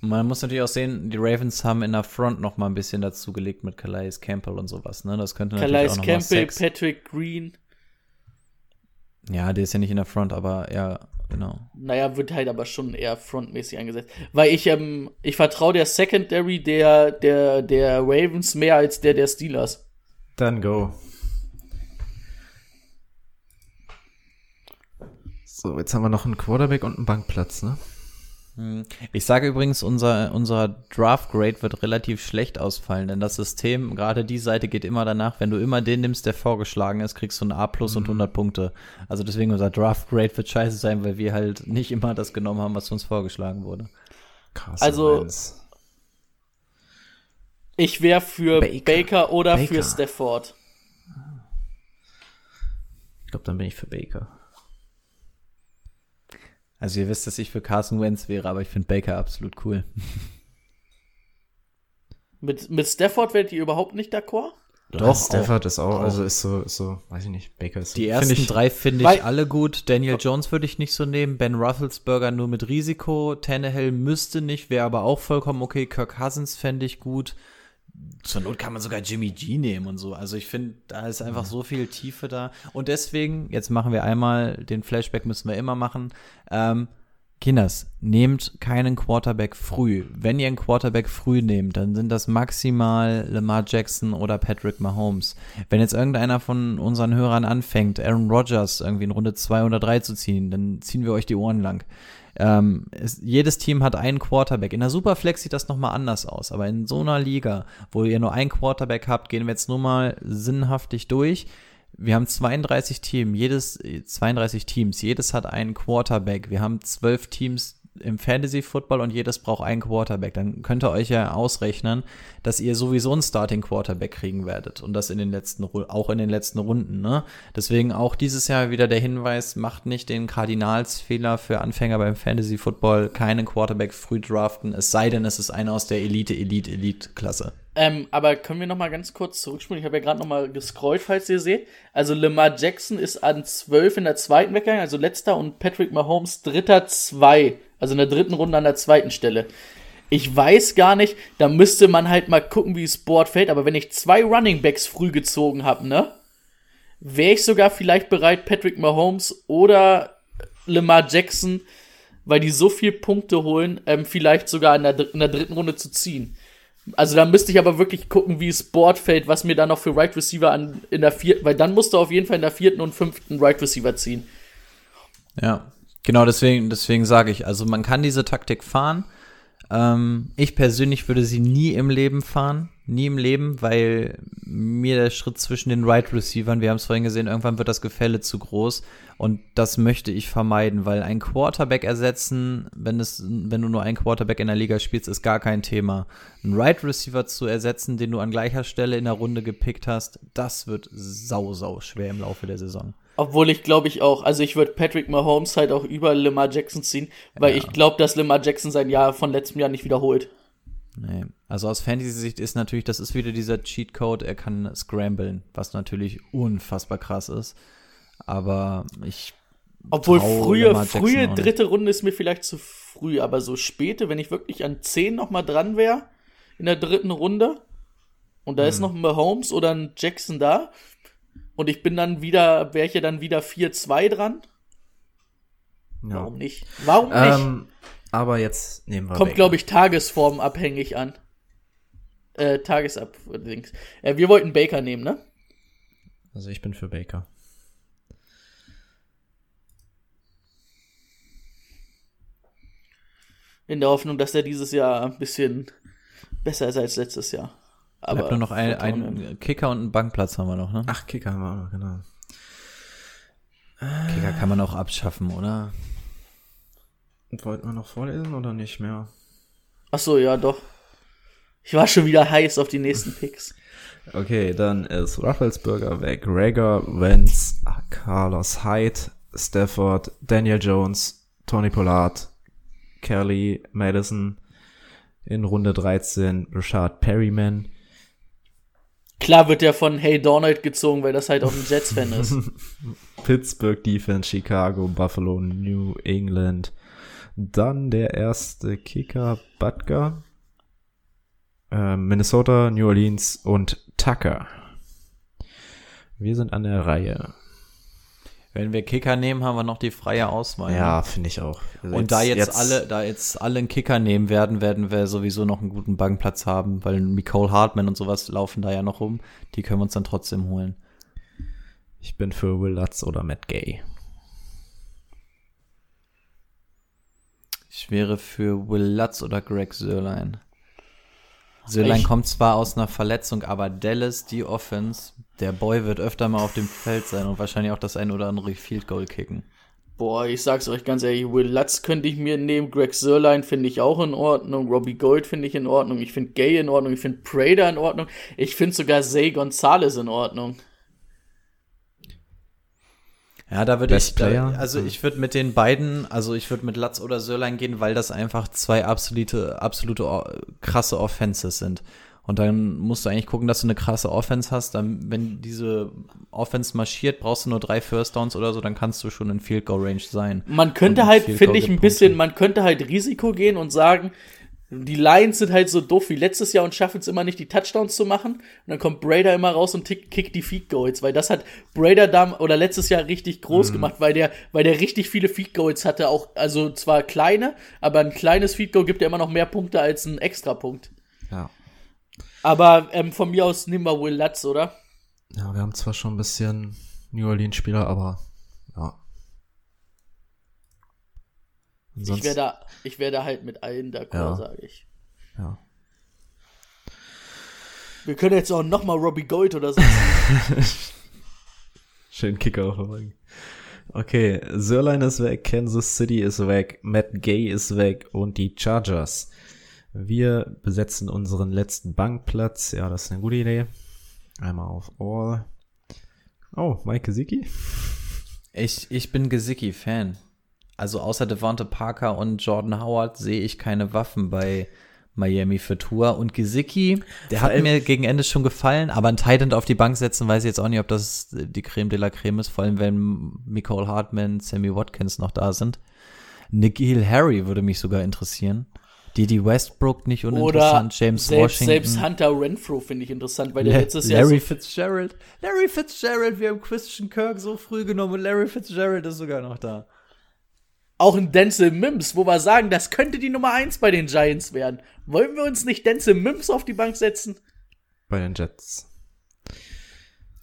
Man muss natürlich auch sehen, die Ravens haben in der Front noch mal ein bisschen dazu gelegt mit Calais Campbell und sowas, ne? Das könnte natürlich Calais auch noch mal Campbell. Patrick Green. Ja, der ist ja nicht in der Front, aber ja, genau. Naja, wird halt aber schon eher frontmäßig eingesetzt. Weil ich, ähm, ich vertraue der Secondary der, der, der Ravens mehr als der der Steelers. Dann go. So, jetzt haben wir noch einen Quarterback und einen Bankplatz, ne? Hm. Ich sage übrigens, unser, unser Draft Grade wird relativ schlecht ausfallen, denn das System, gerade die Seite geht immer danach, wenn du immer den nimmst, der vorgeschlagen ist, kriegst du ein A plus und 100 Punkte. Also deswegen unser Draft Grade wird scheiße sein, weil wir halt nicht immer das genommen haben, was uns vorgeschlagen wurde. Krass. Also- Ich wäre für Baker, Baker. oder Baker. für Stafford. Ich glaube, dann bin ich für Baker. Also ihr wisst, dass ich für Carson Wentz wäre, aber ich finde Baker absolut cool. Mit, mit Stafford werdet ihr überhaupt nicht d'accord? Doch, Stafford ist auch, auch. also ist so, ist so, weiß ich nicht, Baker ist so. Die find ersten ich, drei finde ich alle gut. Daniel Jones würde ich nicht so nehmen. Ben Roethlisberger nur mit Risiko. Tannehill müsste nicht, wäre aber auch vollkommen okay. Kirk Cousins fände ich gut. Zur Not kann man sogar Jimmy G nehmen und so. Also ich finde, da ist einfach so viel Tiefe da. Und deswegen, jetzt machen wir einmal, den Flashback müssen wir immer machen. Ähm, Kinders, nehmt keinen Quarterback früh. Wenn ihr einen Quarterback früh nehmt, dann sind das maximal Lamar Jackson oder Patrick Mahomes. Wenn jetzt irgendeiner von unseren Hörern anfängt, Aaron Rodgers irgendwie in Runde 2 oder 3 zu ziehen, dann ziehen wir euch die Ohren lang. Ähm, es, jedes Team hat einen Quarterback. In der Superflex sieht das nochmal anders aus, aber in so einer Liga, wo ihr nur einen Quarterback habt, gehen wir jetzt nur mal sinnhaftig durch. Wir haben 32 Teams, jedes 32 Teams, jedes hat einen Quarterback. Wir haben zwölf Teams im Fantasy Football und jedes braucht einen Quarterback. Dann könnt ihr euch ja ausrechnen, dass ihr sowieso einen Starting Quarterback kriegen werdet und das in den letzten auch in den letzten Runden, ne? Deswegen auch dieses Jahr wieder der Hinweis, macht nicht den Kardinalsfehler für Anfänger beim Fantasy Football, keinen Quarterback früh draften, es sei denn, es ist einer aus der Elite Elite Elite Klasse. Ähm, aber können wir noch mal ganz kurz zurückspulen? Ich habe ja gerade noch mal gescrollt, falls ihr seht. Also Lamar Jackson ist an 12 in der zweiten weggegangen, also letzter und Patrick Mahomes dritter zwei, also in der dritten Runde an der zweiten Stelle. Ich weiß gar nicht, da müsste man halt mal gucken, wie das Board fällt, aber wenn ich zwei Running Backs früh gezogen habe, ne, wäre ich sogar vielleicht bereit, Patrick Mahomes oder Lamar Jackson weil die so viel Punkte holen, ähm, vielleicht sogar in der, in der dritten Runde zu ziehen. Also da müsste ich aber wirklich gucken, wie es Board fällt, was mir da noch für Right Receiver an in der vierten, weil dann musst du auf jeden Fall in der vierten und fünften Right Receiver ziehen. Ja, genau deswegen, deswegen sage ich, also man kann diese Taktik fahren. Ähm, ich persönlich würde sie nie im Leben fahren, nie im Leben, weil mir der Schritt zwischen den Right Receivern, wir haben es vorhin gesehen, irgendwann wird das Gefälle zu groß und das möchte ich vermeiden, weil ein Quarterback ersetzen, wenn es, wenn du nur einen Quarterback in der Liga spielst, ist gar kein Thema. Ein Right Receiver zu ersetzen, den du an gleicher Stelle in der Runde gepickt hast, das wird sau, sau schwer im Laufe der Saison. Obwohl ich glaube ich auch, also ich würde Patrick Mahomes halt auch über Lamar Jackson ziehen, weil ich glaube, dass Lamar Jackson sein Jahr von letztem Jahr nicht wiederholt. Nee. Also aus Fantasy-Sicht ist natürlich, das ist wieder dieser Cheatcode, er kann scramblen, was natürlich unfassbar krass ist. Aber ich. Obwohl frühe, frühe dritte Runde ist mir vielleicht zu früh, aber so späte, wenn ich wirklich an 10 noch mal dran wäre in der dritten Runde und da Hm. ist noch ein Mahomes oder ein Jackson da und ich bin dann wieder, wäre ich ja dann wieder 4-2 dran. Ja. Warum nicht? Warum nicht? Ähm, aber jetzt nehmen wir Kommt, glaube ich, tagesformabhängig an. Äh, Tagesab. Dings. Äh, wir wollten Baker nehmen, ne? Also ich bin für Baker. In der Hoffnung, dass er dieses Jahr ein bisschen besser ist als letztes Jahr. Aber Bleibt nur noch ein, ein Kicker und einen Bankplatz haben wir noch, ne? Ach, Kicker haben wir auch noch, genau. Kicker kann man auch abschaffen, oder? Wollten wir noch vorlesen oder nicht mehr? Ach so, ja, doch. Ich war schon wieder heiß auf die nächsten Picks. Okay, dann ist Ruffelsberger weg, Rager, Wentz, Carlos Hyde, Stafford, Daniel Jones, Tony Pollard, Kelly, Madison, in Runde 13 Rashad Perryman, Klar wird der von Hey Donald gezogen, weil das halt auch ein Jets-Fan ist. Pittsburgh Defense, Chicago, Buffalo, New England. Dann der erste Kicker, Butker. Äh, Minnesota, New Orleans und Tucker. Wir sind an der Reihe. Wenn wir Kicker nehmen, haben wir noch die freie Auswahl. ne? Ja, finde ich auch. Also Und da jetzt, alle, da jetzt alle einen Kicker nehmen werden, werden wir sowieso noch einen guten Bankplatz haben, weil Nicole Hartman und sowas laufen da ja noch rum. Die können wir uns dann trotzdem holen. Ich bin für Will Lutz oder Matt Gay. Ich wäre für Will Lutz oder Greg Sörlein. Sörlein kommt zwar aus einer Verletzung, aber Dallas, die Offense, der Boy wird öfter mal auf dem Feld sein und wahrscheinlich auch das ein oder andere Field Goal kicken. Boah, ich sag's euch ganz ehrlich, Will Lutz könnte ich mir nehmen, Greg Sörlein finde ich auch in Ordnung, Robbie Gold finde ich in Ordnung, ich finde Gay in Ordnung, ich finde Prader in Ordnung, ich finde sogar Zay Gonzalez in Ordnung. Ja, da würde ich, da, also ich würde mit den beiden, also ich würde mit Latz oder Sörlein gehen, weil das einfach zwei absolute, absolute krasse Offenses sind. Und dann musst du eigentlich gucken, dass du eine krasse Offense hast. Dann, wenn diese Offense marschiert, brauchst du nur drei First Downs oder so, dann kannst du schon in Field Goal Range sein. Man könnte halt, finde ich, ein bisschen, man könnte halt Risiko gehen und sagen, die Lions sind halt so doof wie letztes Jahr und schaffen es immer nicht, die Touchdowns zu machen. Und dann kommt Brader immer raus und tick, kickt die Feed Goals, weil das hat Brader dam oder letztes Jahr richtig Mhm. groß gemacht, weil der, weil der richtig viele Feed Goals hatte, auch, also zwar kleine, aber ein kleines Feed Goal gibt ja immer noch mehr Punkte als ein Extrapunkt. Ja. Aber ähm, von mir aus nehmen wir Will Lutz, oder? Ja, wir haben zwar schon ein bisschen New Orleans-Spieler, aber ja. Ich Ansonsten- wäre da, ich wäre da halt mit allen d'accord, Ja. sage ich. ja. Wir können jetzt auch noch mal Robbie Gold oder so. Schön Kicker auf Bank. Okay, Sörlein ist weg, Kansas City ist weg, Matt Gay ist weg und die Chargers. Wir besetzen unseren letzten Bankplatz. Ja, das ist eine gute Idee. Einmal auf All. Oh, Mike Gesicki? Ich, ich bin Gesicki-Fan. Also außer Devonta Parker und Jordan Howard sehe ich keine Waffen bei Miami für Tour. Und Gesicki, der hat mir gegen Ende schon gefallen, aber ein Titan auf die Bank setzen, weiß ich jetzt auch nicht, ob das die Creme de la Creme ist, vor allem wenn Nicole Hartman, Sammy Watkins noch da sind. Nikhil Harry würde mich sogar interessieren. Didi Westbrook nicht Oder uninteressant, James selbst, Washington. selbst Hunter Renfro finde ich interessant, weil der La- letztes Jahr Larry so, Fitzgerald. Larry Fitzgerald, wir haben Christian Kirk so früh genommen und Larry Fitzgerald ist sogar noch da. Auch ein Denzel Mims, wo wir sagen, das könnte die Nummer 1 bei den Giants werden. Wollen wir uns nicht Denzel Mims auf die Bank setzen? Bei den Jets.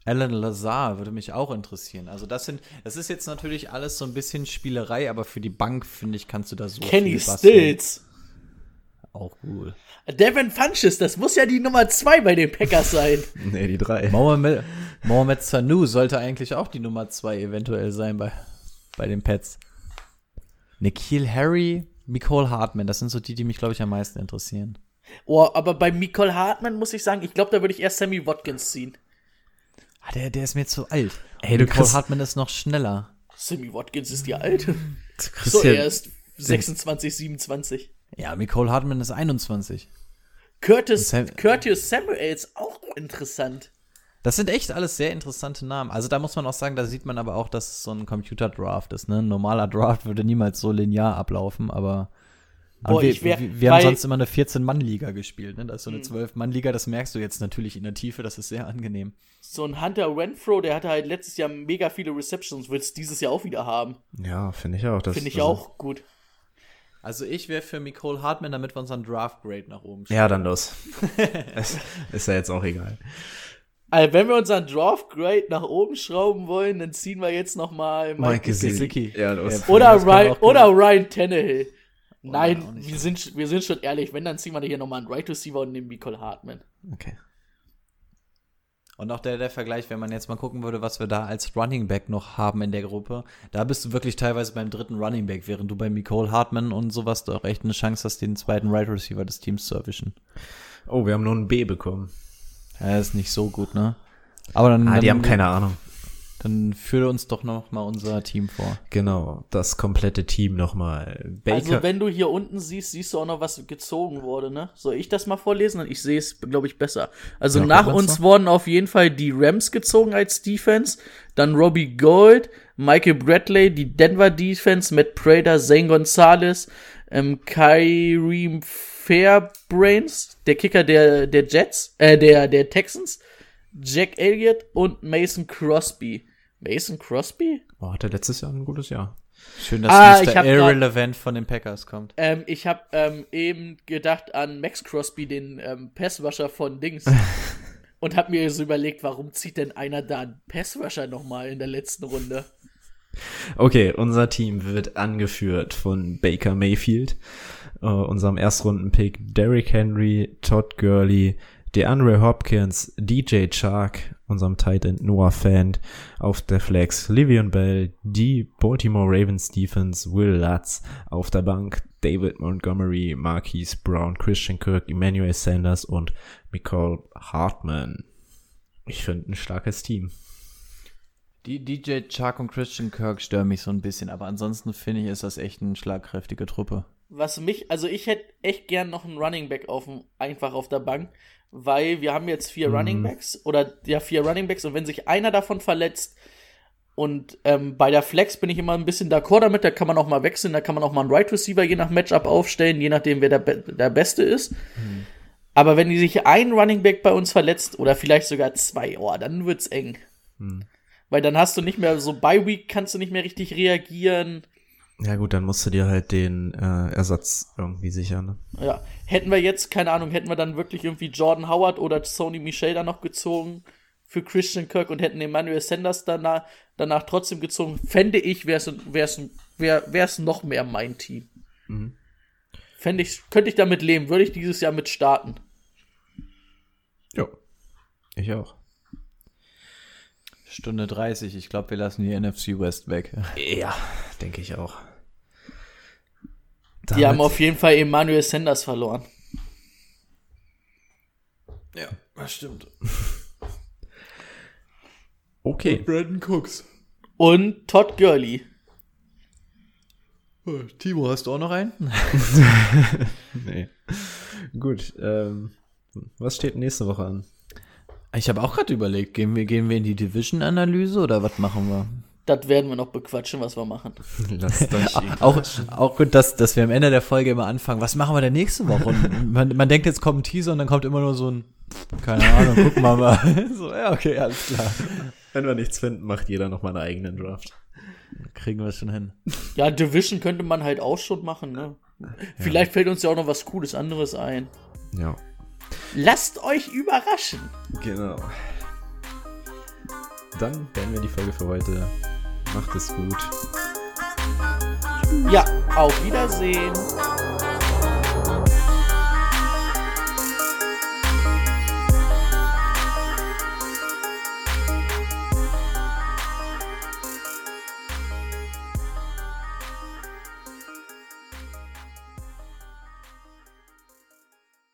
Alan Lazar würde mich auch interessieren. Also das sind, das ist jetzt natürlich alles so ein bisschen Spielerei, aber für die Bank, finde ich, kannst du da so Kenny. Stills. Auch cool. Devin Funches, das muss ja die Nummer 2 bei den Packers sein. Nee, die drei. Mohamed, Mohamed Sanu sollte eigentlich auch die Nummer zwei eventuell sein bei, bei den Pets. Nikhil Harry, Nicole Hartman, das sind so die, die mich, glaube ich, am meisten interessieren. Oh, aber bei Nicole Hartman muss ich sagen, ich glaube, da würde ich erst Sammy Watkins ziehen. Ah, der, der ist mir zu alt. Ey, du Nicole Hartman ist noch schneller. Sammy Watkins ist die alte. Du kriegst So, ja- er ist 26, 27. Ja, Nicole Hartman ist 21. Curtis, Sam- Curtis Samuels, auch interessant. Das sind echt alles sehr interessante Namen. Also da muss man auch sagen, da sieht man aber auch, dass es so ein Computer-Draft ist. Ne? Ein normaler Draft würde niemals so linear ablaufen, aber, Boah, wir, ich wär- wir, wir haben sonst immer eine 14-Mann-Liga gespielt. Ne? Das ist so eine Mhm. 12-Mann-Liga, das merkst du jetzt natürlich in der Tiefe, das ist sehr angenehm. So ein Hunter Renfro, der hatte halt letztes Jahr mega viele Receptions, wird es dieses Jahr auch wieder haben. Ja, finde ich auch. Das- Finde ich also- auch gut. Also ich wäre für Nicole Hartman, damit wir unseren Draft-Grade nach oben schieben. Ja, dann los. ist, ist ja jetzt auch egal. Also, wenn wir unseren Draft Grade nach oben schrauben wollen, dann ziehen wir jetzt noch mal Mike Gesicki. Ja, los. Oder Ryan, oder Ryan Tannehill. auch Nein, nicht. wir sind, wir sind schon ehrlich. Wenn, dann ziehen wir hier nochmal einen Right Receiver und nehmen Nicole Hartman. Okay. Und auch der, der Vergleich, wenn man jetzt mal gucken würde, was wir da als Running Back noch haben in der Gruppe, da bist du wirklich teilweise beim dritten Running Back, während du bei Nicole Hartman und sowas doch echt eine Chance hast, den zweiten Right Receiver des Teams zu erwischen. Oh, wir haben nur ein B bekommen. Ja, ist nicht so gut, ne? Aber dann, Ah, die dann, haben keine Ahnung. dann führe uns doch noch mal unser Team vor. Genau, das komplette Team nochmal. Baker. Also, wenn du hier unten siehst, siehst du auch noch, was gezogen wurde, ne? Soll ich das mal vorlesen? Ich sehe es, glaube ich, besser. Also, Ja, nach uns wurden auf jeden Fall die Rams gezogen als Defense, dann Robbie Gold, Michael Bradley, die Denver Defense, Matt Prater, Zane Gonzalez, ähm, Kyrie Fairbrains, der Kicker der, der Jets, äh, der, der Texans, Jack Elliott und Mason Crosby. Mason Crosby? oh, hatte letztes Jahr ein gutes Jahr. Schön, dass Ah, Mr. ich hab grad- Irrelevant von den Packers kommt. Ähm, ich habe ähm, eben gedacht an Max Crosby, den ähm, Passwasher von Dings. und habe mir so überlegt, warum zieht denn einer da einen Passwasher nochmal in der letzten Runde? Okay, unser Team wird angeführt von Baker Mayfield, äh, unserem Erstrunden-Pick Derrick Henry, Todd Gurley, DeAndre Hopkins, DJ Chark, unserem Tight End Noah Fant, auf der Flex Livion Bell, die Baltimore Ravens Defense, Will Lutz, auf der Bank David Montgomery, Marquise Brown, Christian Kirk, Emmanuel Sanders und Nicole Hartman. Ich finde ein starkes Team. Die DJ Chark und Christian Kirk stören mich so ein bisschen, aber ansonsten finde ich, ist das echt eine schlagkräftige Truppe. Was mich, also ich hätte echt gern noch einen Running Back auf, dem- einfach auf der Bank, weil wir haben jetzt vier Running Backs oder ja, vier Running Backs und wenn sich einer davon verletzt und ähm, bei der Flex bin ich immer ein bisschen d'accord damit, da kann man auch mal wechseln, da kann man auch mal einen Right Receiver je nach Matchup aufstellen, je nachdem wer der, Be der Beste ist. Aber wenn sich ein Running Back bei uns verletzt oder vielleicht sogar zwei, oh, dann wird's eng. Weil dann hast du nicht mehr so bei Week kannst du nicht mehr richtig reagieren. Ja gut, dann musst du dir halt den äh, Ersatz irgendwie sichern. Ne? Ja, hätten wir jetzt, keine Ahnung, hätten wir dann wirklich irgendwie Jordan Howard oder Sony Michel da noch gezogen für Christian Kirk und hätten Emmanuel Sanders danach, danach trotzdem gezogen, fände ich, wäre es wär's, wär, wär's noch mehr mein Team. Fände ich, könnte ich damit leben, würde ich dieses Jahr mit starten. Ja. Ich auch. Stunde 30, ich glaube, wir lassen die NFC West weg. Ja, denke ich auch. Die haben auf jeden Fall Emmanuel Sanders verloren. Ja, das stimmt. Okay. Brandon Cooks. Und Todd Gurley. Timo, hast du auch noch einen? Nee. Gut. Ähm, was steht nächste Woche an? Ich habe auch gerade überlegt, gehen wir, gehen wir in die Division-Analyse oder was machen wir? Das werden wir noch bequatschen, was wir machen. Lasst euch Auch, auch gut, dass, dass wir am Ende der Folge immer anfangen, was machen wir denn nächste Woche? Und man, man denkt, jetzt kommt ein Teaser und dann kommt immer nur so ein, keine Ahnung, gucken wir mal. so, ja, okay, alles klar. Wenn wir nichts finden, macht jeder noch mal einen eigenen Draft. kriegen wir schon hin. Ja, Division könnte man halt auch schon machen, ne? Vielleicht fällt uns ja auch noch was Cooles anderes ein. Ja. Lasst euch überraschen. Genau. Dann beenden wir die Folge für heute. Macht es gut. Ja, auf Wiedersehen.